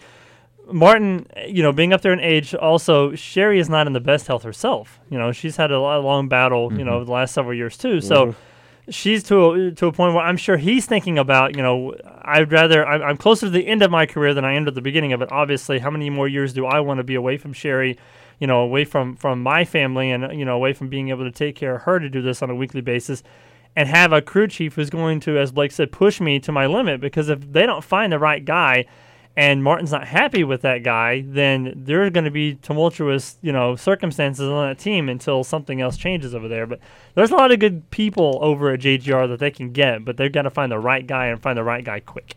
Martin, you know, being up there in age, also Sherry is not in the best health herself. You know, she's had a long battle, you know, Mhm. the last several years too. So Mhm. She's to a, to a point where I'm sure he's thinking about, you know, I'd rather I'm, I'm closer to the end of my career than I am to the beginning of it. Obviously, how many more years do I want to be away from Sherry? You know, away from from my family and you know, away from being able to take care of her to do this on a weekly basis. And have a crew chief who's going to, as Blake said, push me to my limit because if they don't find the right guy, and Martin's not happy with that guy, then there are going to be tumultuous, you know, circumstances on that team until something else changes over there. But there's a lot of good people over at JGR that they can get, but they've got to find the right guy and find the right guy quick.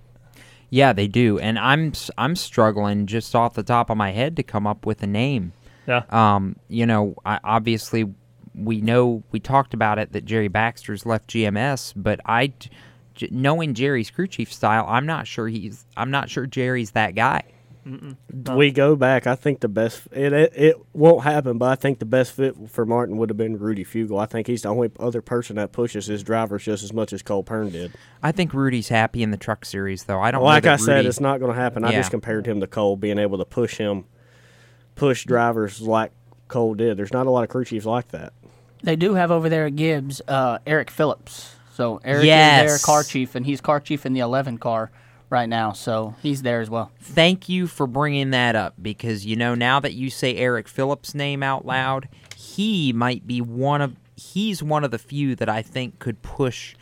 Yeah, they do, and I'm I'm struggling just off the top of my head to come up with a name. Yeah. Um, you know, I, obviously we know we talked about it that Jerry Baxter's left GMS, but I, j- j- knowing Jerry's crew chief style, I'm not sure he's I'm not sure Jerry's that guy. We go back. I think the best it, it it won't happen, but I think the best fit for Martin would have been Rudy Fugle. I think he's the only other person that pushes his drivers just as much as Cole Pearn did. I think Rudy's happy in the truck series, though. I don't. like that I said, it's not going to happen. I just compared him to Cole, being able to push him, push drivers like Cole did. There's not a lot of crew chiefs like that. They do have over there at Gibbs uh, Eric Phillips. So Eric is Yes. their car chief, and he's car chief in the 11 car right now. So he's there as well. Thank you for bringing that up because you know now that you say Eric Phillips' name out loud, he might be one of he's one of the few that I think could push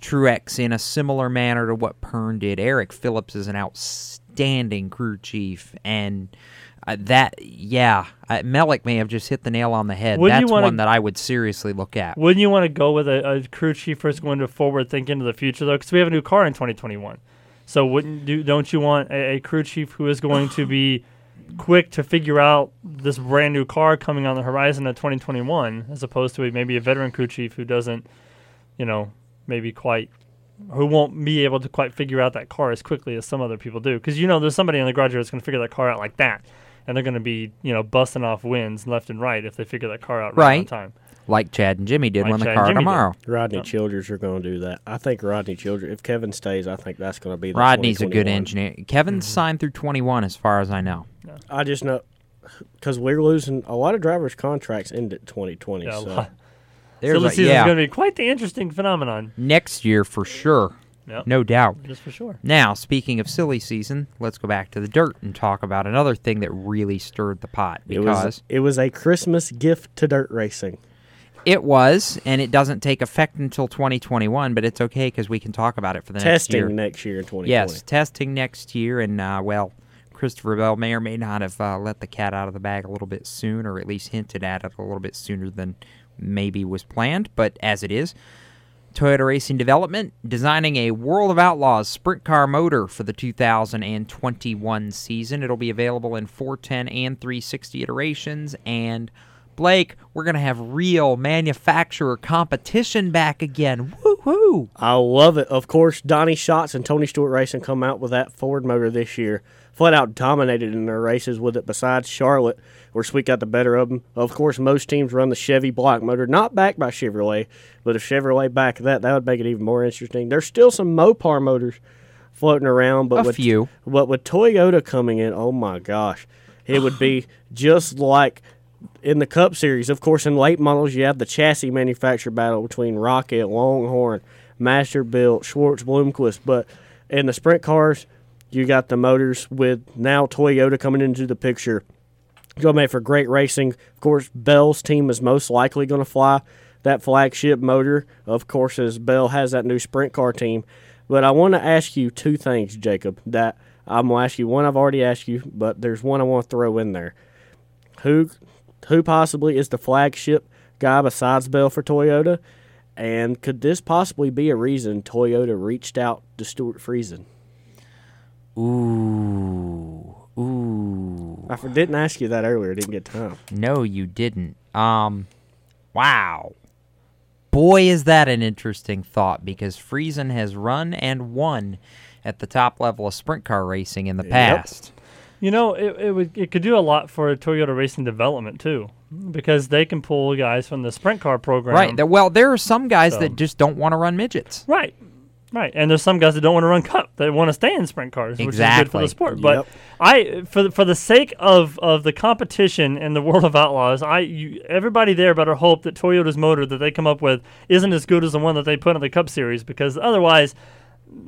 Truex in a similar manner to what Pearn did. Eric Phillips is an outstanding crew chief, and uh, that yeah, uh, Mellick may have just hit the nail on the head. Wouldn't That's wanna- one that I would seriously look at. Wouldn't you want to go with a, a crew chief first going to forward think into the future though? Because we have a new car in 2021. So wouldn't do don't you want a, a crew chief who is going to be [sighs] quick to figure out this brand new car coming on the horizon of 2021, as opposed to a, maybe a veteran crew chief who doesn't, you know, maybe quite who won't be able to quite figure out that car as quickly as some other people do. Because you know, there's somebody in the garage that's going to figure that car out like that, and they're going to be you know busting off wins left and right if they figure that car out right, on Right. time. Like Chad and Jimmy did Like when the Chad and car Jimmy did. tomorrow. Rodney Childers are going to do that. I think Rodney Childers. If Kevin stays, I think that's going to be. The Rodney's a good engineer. Kevin's Mm-hmm. signed through 21, as far as I know. I just know because we're losing a lot of drivers' contracts into 2020. Yeah, a so. lot. There's Silly a- season yeah. is going to be quite the interesting phenomenon. next year for sure. Yep. No doubt. Just for sure. Now, speaking of silly season, let's go back to the dirt and talk about another thing that really stirred the pot It because was it was a Christmas gift to dirt racing. it was, and it doesn't take effect until 2021, but it's okay because we can talk about it for the next year. Testing next year in 2020. Yes, testing next year, and uh, well, Christopher Bell may or may not have uh, let the cat out of the bag a little bit soon, or at least hinted at it a little bit sooner than maybe was planned. But as it is, Toyota Racing Development designing a World of Outlaws sprint car motor for the 2021 season. It'll be available in 410 and 360 iterations. And Blake, we're going to have real manufacturer competition back again. Woohoo! I love it. Of course, Donny Schatz and Tony Stewart Racing come out with that Ford motor this year. Flat out dominated in their races with it. Besides Charlotte, where Sweet got the better of them. Of course, most teams run the Chevy block motor, not backed by Chevrolet. But if Chevrolet backed that, that would make it even more interesting. There's still some Mopar motors floating around, but A with, few. But with Toyota coming in, oh my gosh, it would be [sighs] just like in the Cup Series. Of course, in late models, you have the chassis manufacturer battle between Rocket, Longhorn, Masterbuilt, Schwartz, Bloomquist. But in the sprint cars, you got the motors with now Toyota coming into the picture. To make for great racing. Of course, Bell's team is most likely going to fly that flagship motor. Of course, as Bell has that new sprint car team. But I want to ask you two things, Jacob. That I'm going to ask you one I've already asked you, but there's one I want to throw in there. Who, who possibly is the flagship guy besides Bell for Toyota? And could this possibly be a reason Toyota reached out to Stewart Friesen? Ooh, ooh. I didn't ask you that earlier. Didn't get time. No, you didn't. Um, wow. Boy, is that an interesting thought because Friesen has run and won at the top level of sprint car racing in the Yep. past. You know, it, it would it could do a lot for Toyota racing development too, because they can pull guys from the sprint car program. Right. Well, there are some guys So- that just don't want to run midgets. Right. Right. And there's some guys that don't want to run cup. They want to stay in sprint cars, which is good for the sport. But Yep. I for the, for the sake of, of the competition in the world of outlaws, I you, everybody there better hope that Toyota's motor that they come up with isn't as good as the one that they put in the Cup series because otherwise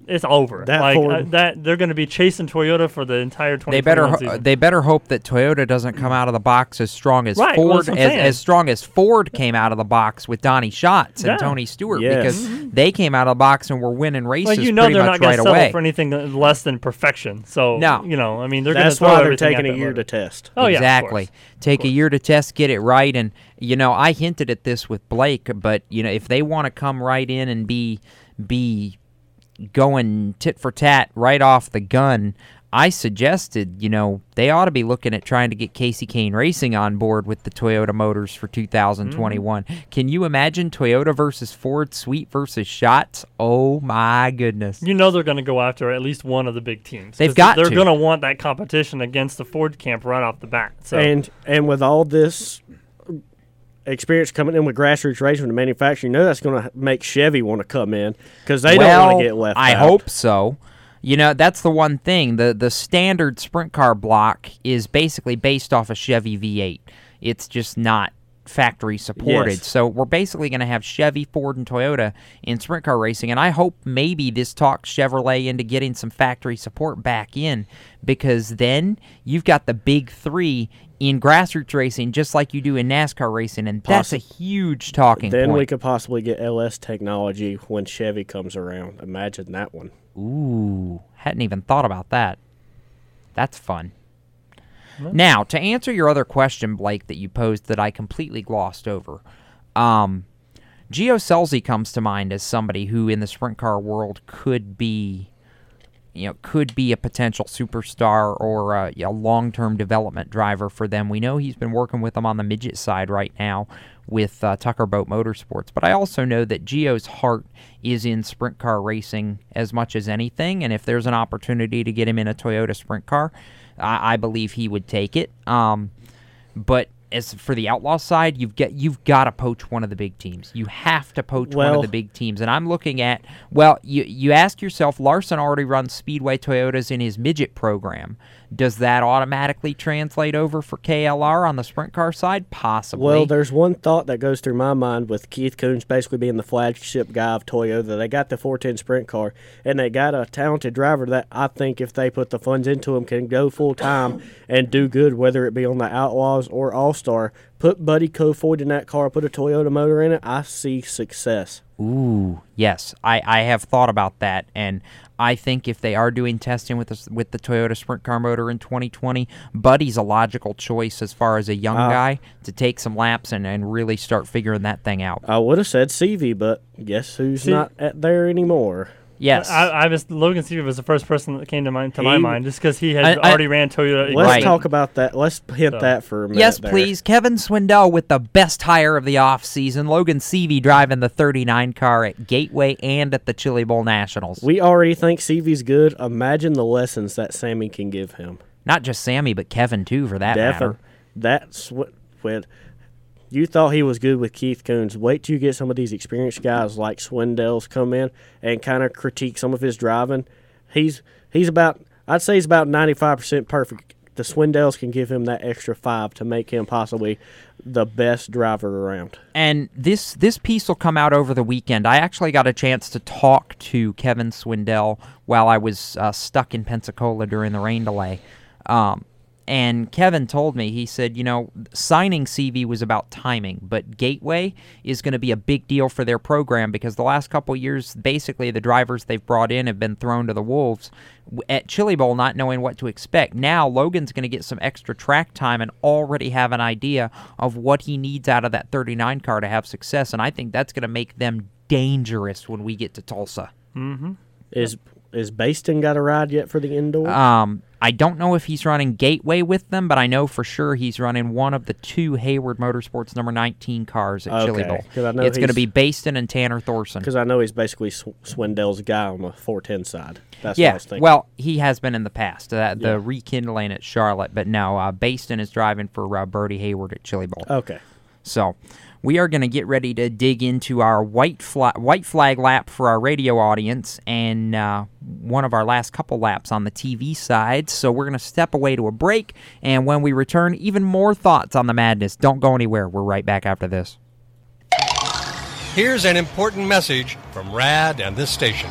it's over. That like Ford- uh, that they're going to be chasing Toyota for the entire 2021 They better ho- season. they better hope that Toyota doesn't come out of the box as strong as Right, Ford that's as, as strong as Ford came out of the box with Donny Schatz and Yeah. Tony Stewart Yes. because they came out of the box and were winning races Well, you know pretty they're much not going right to settle away. for anything less than perfection. So No. you know, I mean, they're That's going to why throw they're taking a year motor. to test. Oh yeah, exactly. course. Take a year to test, get it right, and you know I hinted at this with Blake, but you know if they want to come right in and be be going tit for tat right off the gun, I suggested you know they ought to be looking at trying to get Kasey Kahne Racing on board with the Toyota motors for 2021. Mm-hmm. Can you imagine Toyota versus Ford, Sweet versus Schatz? Oh my goodness! You know they're going to go after at least one of the big teams. They've 'cause got They're to. going to want that competition against the Ford camp right off the bat. So And and with all this experience coming in with grassroots racing and manufacturing, you know that's going to make Chevy want to come in because they don't want to get left out. I out. hope so. You know, that's the one thing. The the standard sprint car block is basically based off a Chevy V8. It's just not factory supported. Yes. So we're basically going to have Chevy, Ford, and Toyota in sprint car racing. And I hope maybe this talks Chevrolet into getting some factory support back in because then you've got the big three in grassroots racing just like you do in NASCAR racing. And that's a huge talking Then point. we could possibly get LS technology when Chevy comes around. Imagine that one. Ooh, hadn't even thought about that. That's fun. Now, to answer your other question, Blake, that you posed that I completely glossed over, um, Gio Scelzi comes to mind as somebody who, in the sprint car world, could be, you know, could be a potential superstar or a, long-term development driver for them. We know he's been working with them on the midget side right now with uh, Tucker Boat Motorsports, but I also know that Gio's heart is in sprint car racing as much as anything, and if there's an opportunity to get him in a Toyota sprint car, I, I believe he would take it. Um, but as for the outlaw side, you've got you've got to poach one of the big teams. You have to poach one of the big teams, and I'm looking at well, you you ask yourself, Larson already runs Speedway Toyotas in his midget program. Does that automatically translate over for KLR on the sprint car side? Possibly. Well, there's one thought that goes through my mind with Keith Kunz basically being the flagship guy of Toyota. They got the 410 sprint car, and they got a talented driver that I think if they put the funds into him can go full time [laughs] and do good, whether it be on the Outlaws or All Star. Put Buddy Kofoid in that car, put a Toyota motor in it. I see success. Ooh, yes, I, I have thought about that, and I think if they are doing testing with the, with the Toyota Sprint Car motor in 2020, Buddy's a logical choice as far as a young Uh, guy to take some laps and, and really start figuring that thing out. I would have said CV, but guess who's See- not at there anymore? Yes. I, I was Logan Seavey was the first person that came to mind to my mind just because he had I- I- already ran Toyota. Let's Right. talk about that. Let's hit So- that for a minute. Yes, there. please. Kevin Swindell with the best hire of the offseason. Logan Seavey driving the 39 car at Gateway and at the Chili Bowl Nationals. We already think CV's good. Imagine the lessons that Sammy can give him. Not just Sammy, but Kevin, too, for that Defi- matter. That's what when you thought he was good with Keith Kunz. Wait till you get some of these experienced guys like Swindell's come in and kind of critique some of his driving. He's he's about I'd say he's about ninety five percent perfect. The Swindells can give him that extra five to make him possibly the best driver around. And this this piece will come out over the weekend. I actually got a chance to talk to Kevin Swindell while I was uh, stuck in Pensacola during the rain delay. Um, and Kevin told me, he said, you know, signing CV was about timing, but Gateway is going to be a big deal for their program because the last couple years, basically, the drivers they've brought in have been thrown to the wolves at Chili Bowl, not knowing what to expect. Now, Logan's going to get some extra track time and already have an idea of what he needs out of that 39 car to have success, and I think that's going to make them dangerous when we get to Tulsa. Mm-hmm. Is is Baston got a ride yet for the indoor? Um, I don't know if he's running Gateway with them, but I know for sure he's running one of the two Hayward Motorsports number 19 cars at Chili Okay, Bowl. 'cause I know It's going to be Baston and Tanner Thorson. Because I know he's basically Sw- Swindell's guy on the 410 side. That's what I yeah, was thinking. well, he has been in the past. Uh, the Yeah. rekindling at Charlotte, but no, uh, Baston is driving for uh, Bertie Hayward at Chili Bowl. Okay. So we are going to get ready to dig into our white flag, white flag lap for our radio audience and uh, one of our last couple laps on the TV side. So we're going to step away to a break, and when we return, even more thoughts on the madness. Don't go anywhere. We're right back after this. Here's an important message from RAD and this station.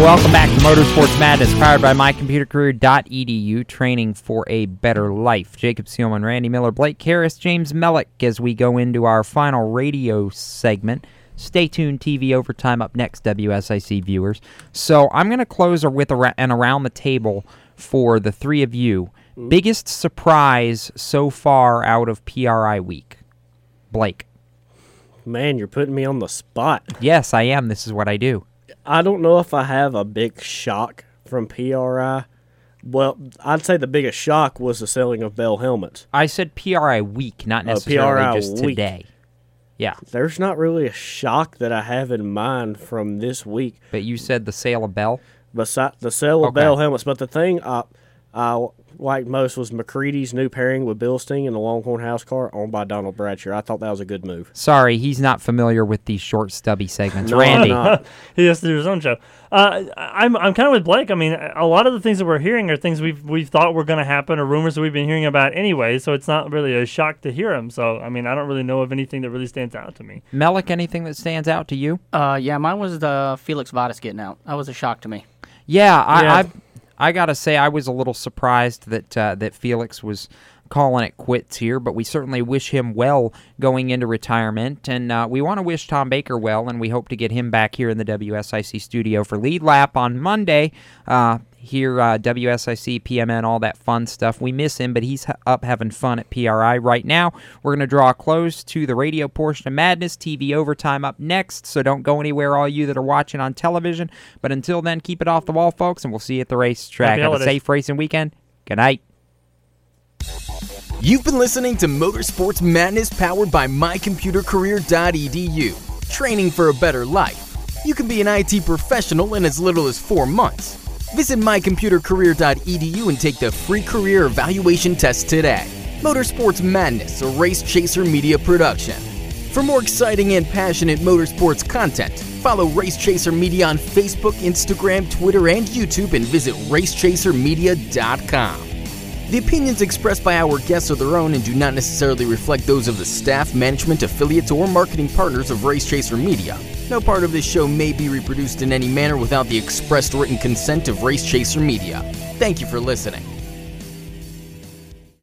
Welcome back to Motorsports Madness, powered by mycomputercareer.edu, training for a better life. Jacob Seelman, Randy Miller, Blake Harris, James Mellick, as we go into our final radio segment. Stay tuned, TV Overtime up next, WSIC viewers. So I'm going to close with a, an around the table for the three of you. Biggest surprise so far out of PRI week? Blake. Man, you're putting me on the spot. Yes, I am. This is what I do. I don't know if I have a big shock from PRI. Well, I'd say the biggest shock was the selling of Bell helmets. I said PRI week, not Oh, necessarily PRI just week. today. Yeah. There's not really a shock that I have in mind from this week. But you said the sale of Bell? Besides the sale of Okay. Bell helmets. But the thing, uh, I like most was McCready's new pairing with Bill Sting in the Longhorn House Car owned by Donald Bradshaw. I thought that was a good move. Sorry, he's not familiar with these short, stubby segments. No, Randy. [laughs] He has to do his own show. Uh, I'm I'm kind of with Blake. I mean, a lot of the things that we're hearing are things we've we've thought were going to happen, or rumors that we've been hearing about anyway. So it's not really a shock to hear them. So I mean, I don't really know of anything that really stands out to me. Mellick, anything that stands out to you? Uh, yeah, mine was the Felix Sabates getting out. That was a shock to me. Yeah, I, Yeah. I, I gotta say I was a little surprised that uh, that Felix was calling it quits here, but we certainly wish him well going into retirement, and uh, we want to wish Tom Baker well, and we hope to get him back here in the WSIC studio for lead lap on Monday. Uh, here, uh, WSIC, PMN, all that fun stuff. We miss him, but he's up having fun at PRI right now. We're going to draw close to the radio portion of Madness, TV overtime up next, so don't go anywhere, all you that are watching on television. But until then, keep it off the wall, folks, and we'll see you at the racetrack. Happy Have a safe racing weekend. Good night. You've been listening to Motorsports Madness powered by mycomputercareer.edu. Training for a better life. You can be an IT professional in as little as four months. Visit mycomputercareer.edu and take the free career evaluation test today. Motorsports Madness, a race chaser media production. For more exciting and passionate motorsports content, follow Race Chaser Media on Facebook, Instagram, Twitter, and YouTube, and visit racechasermedia.com. The opinions expressed by our guests are their own and do not necessarily reflect those of the staff, management, affiliates, or marketing partners of Race Chaser Media. No part of this show may be reproduced in any manner without the expressed written consent of Race Chaser Media. Thank you for listening.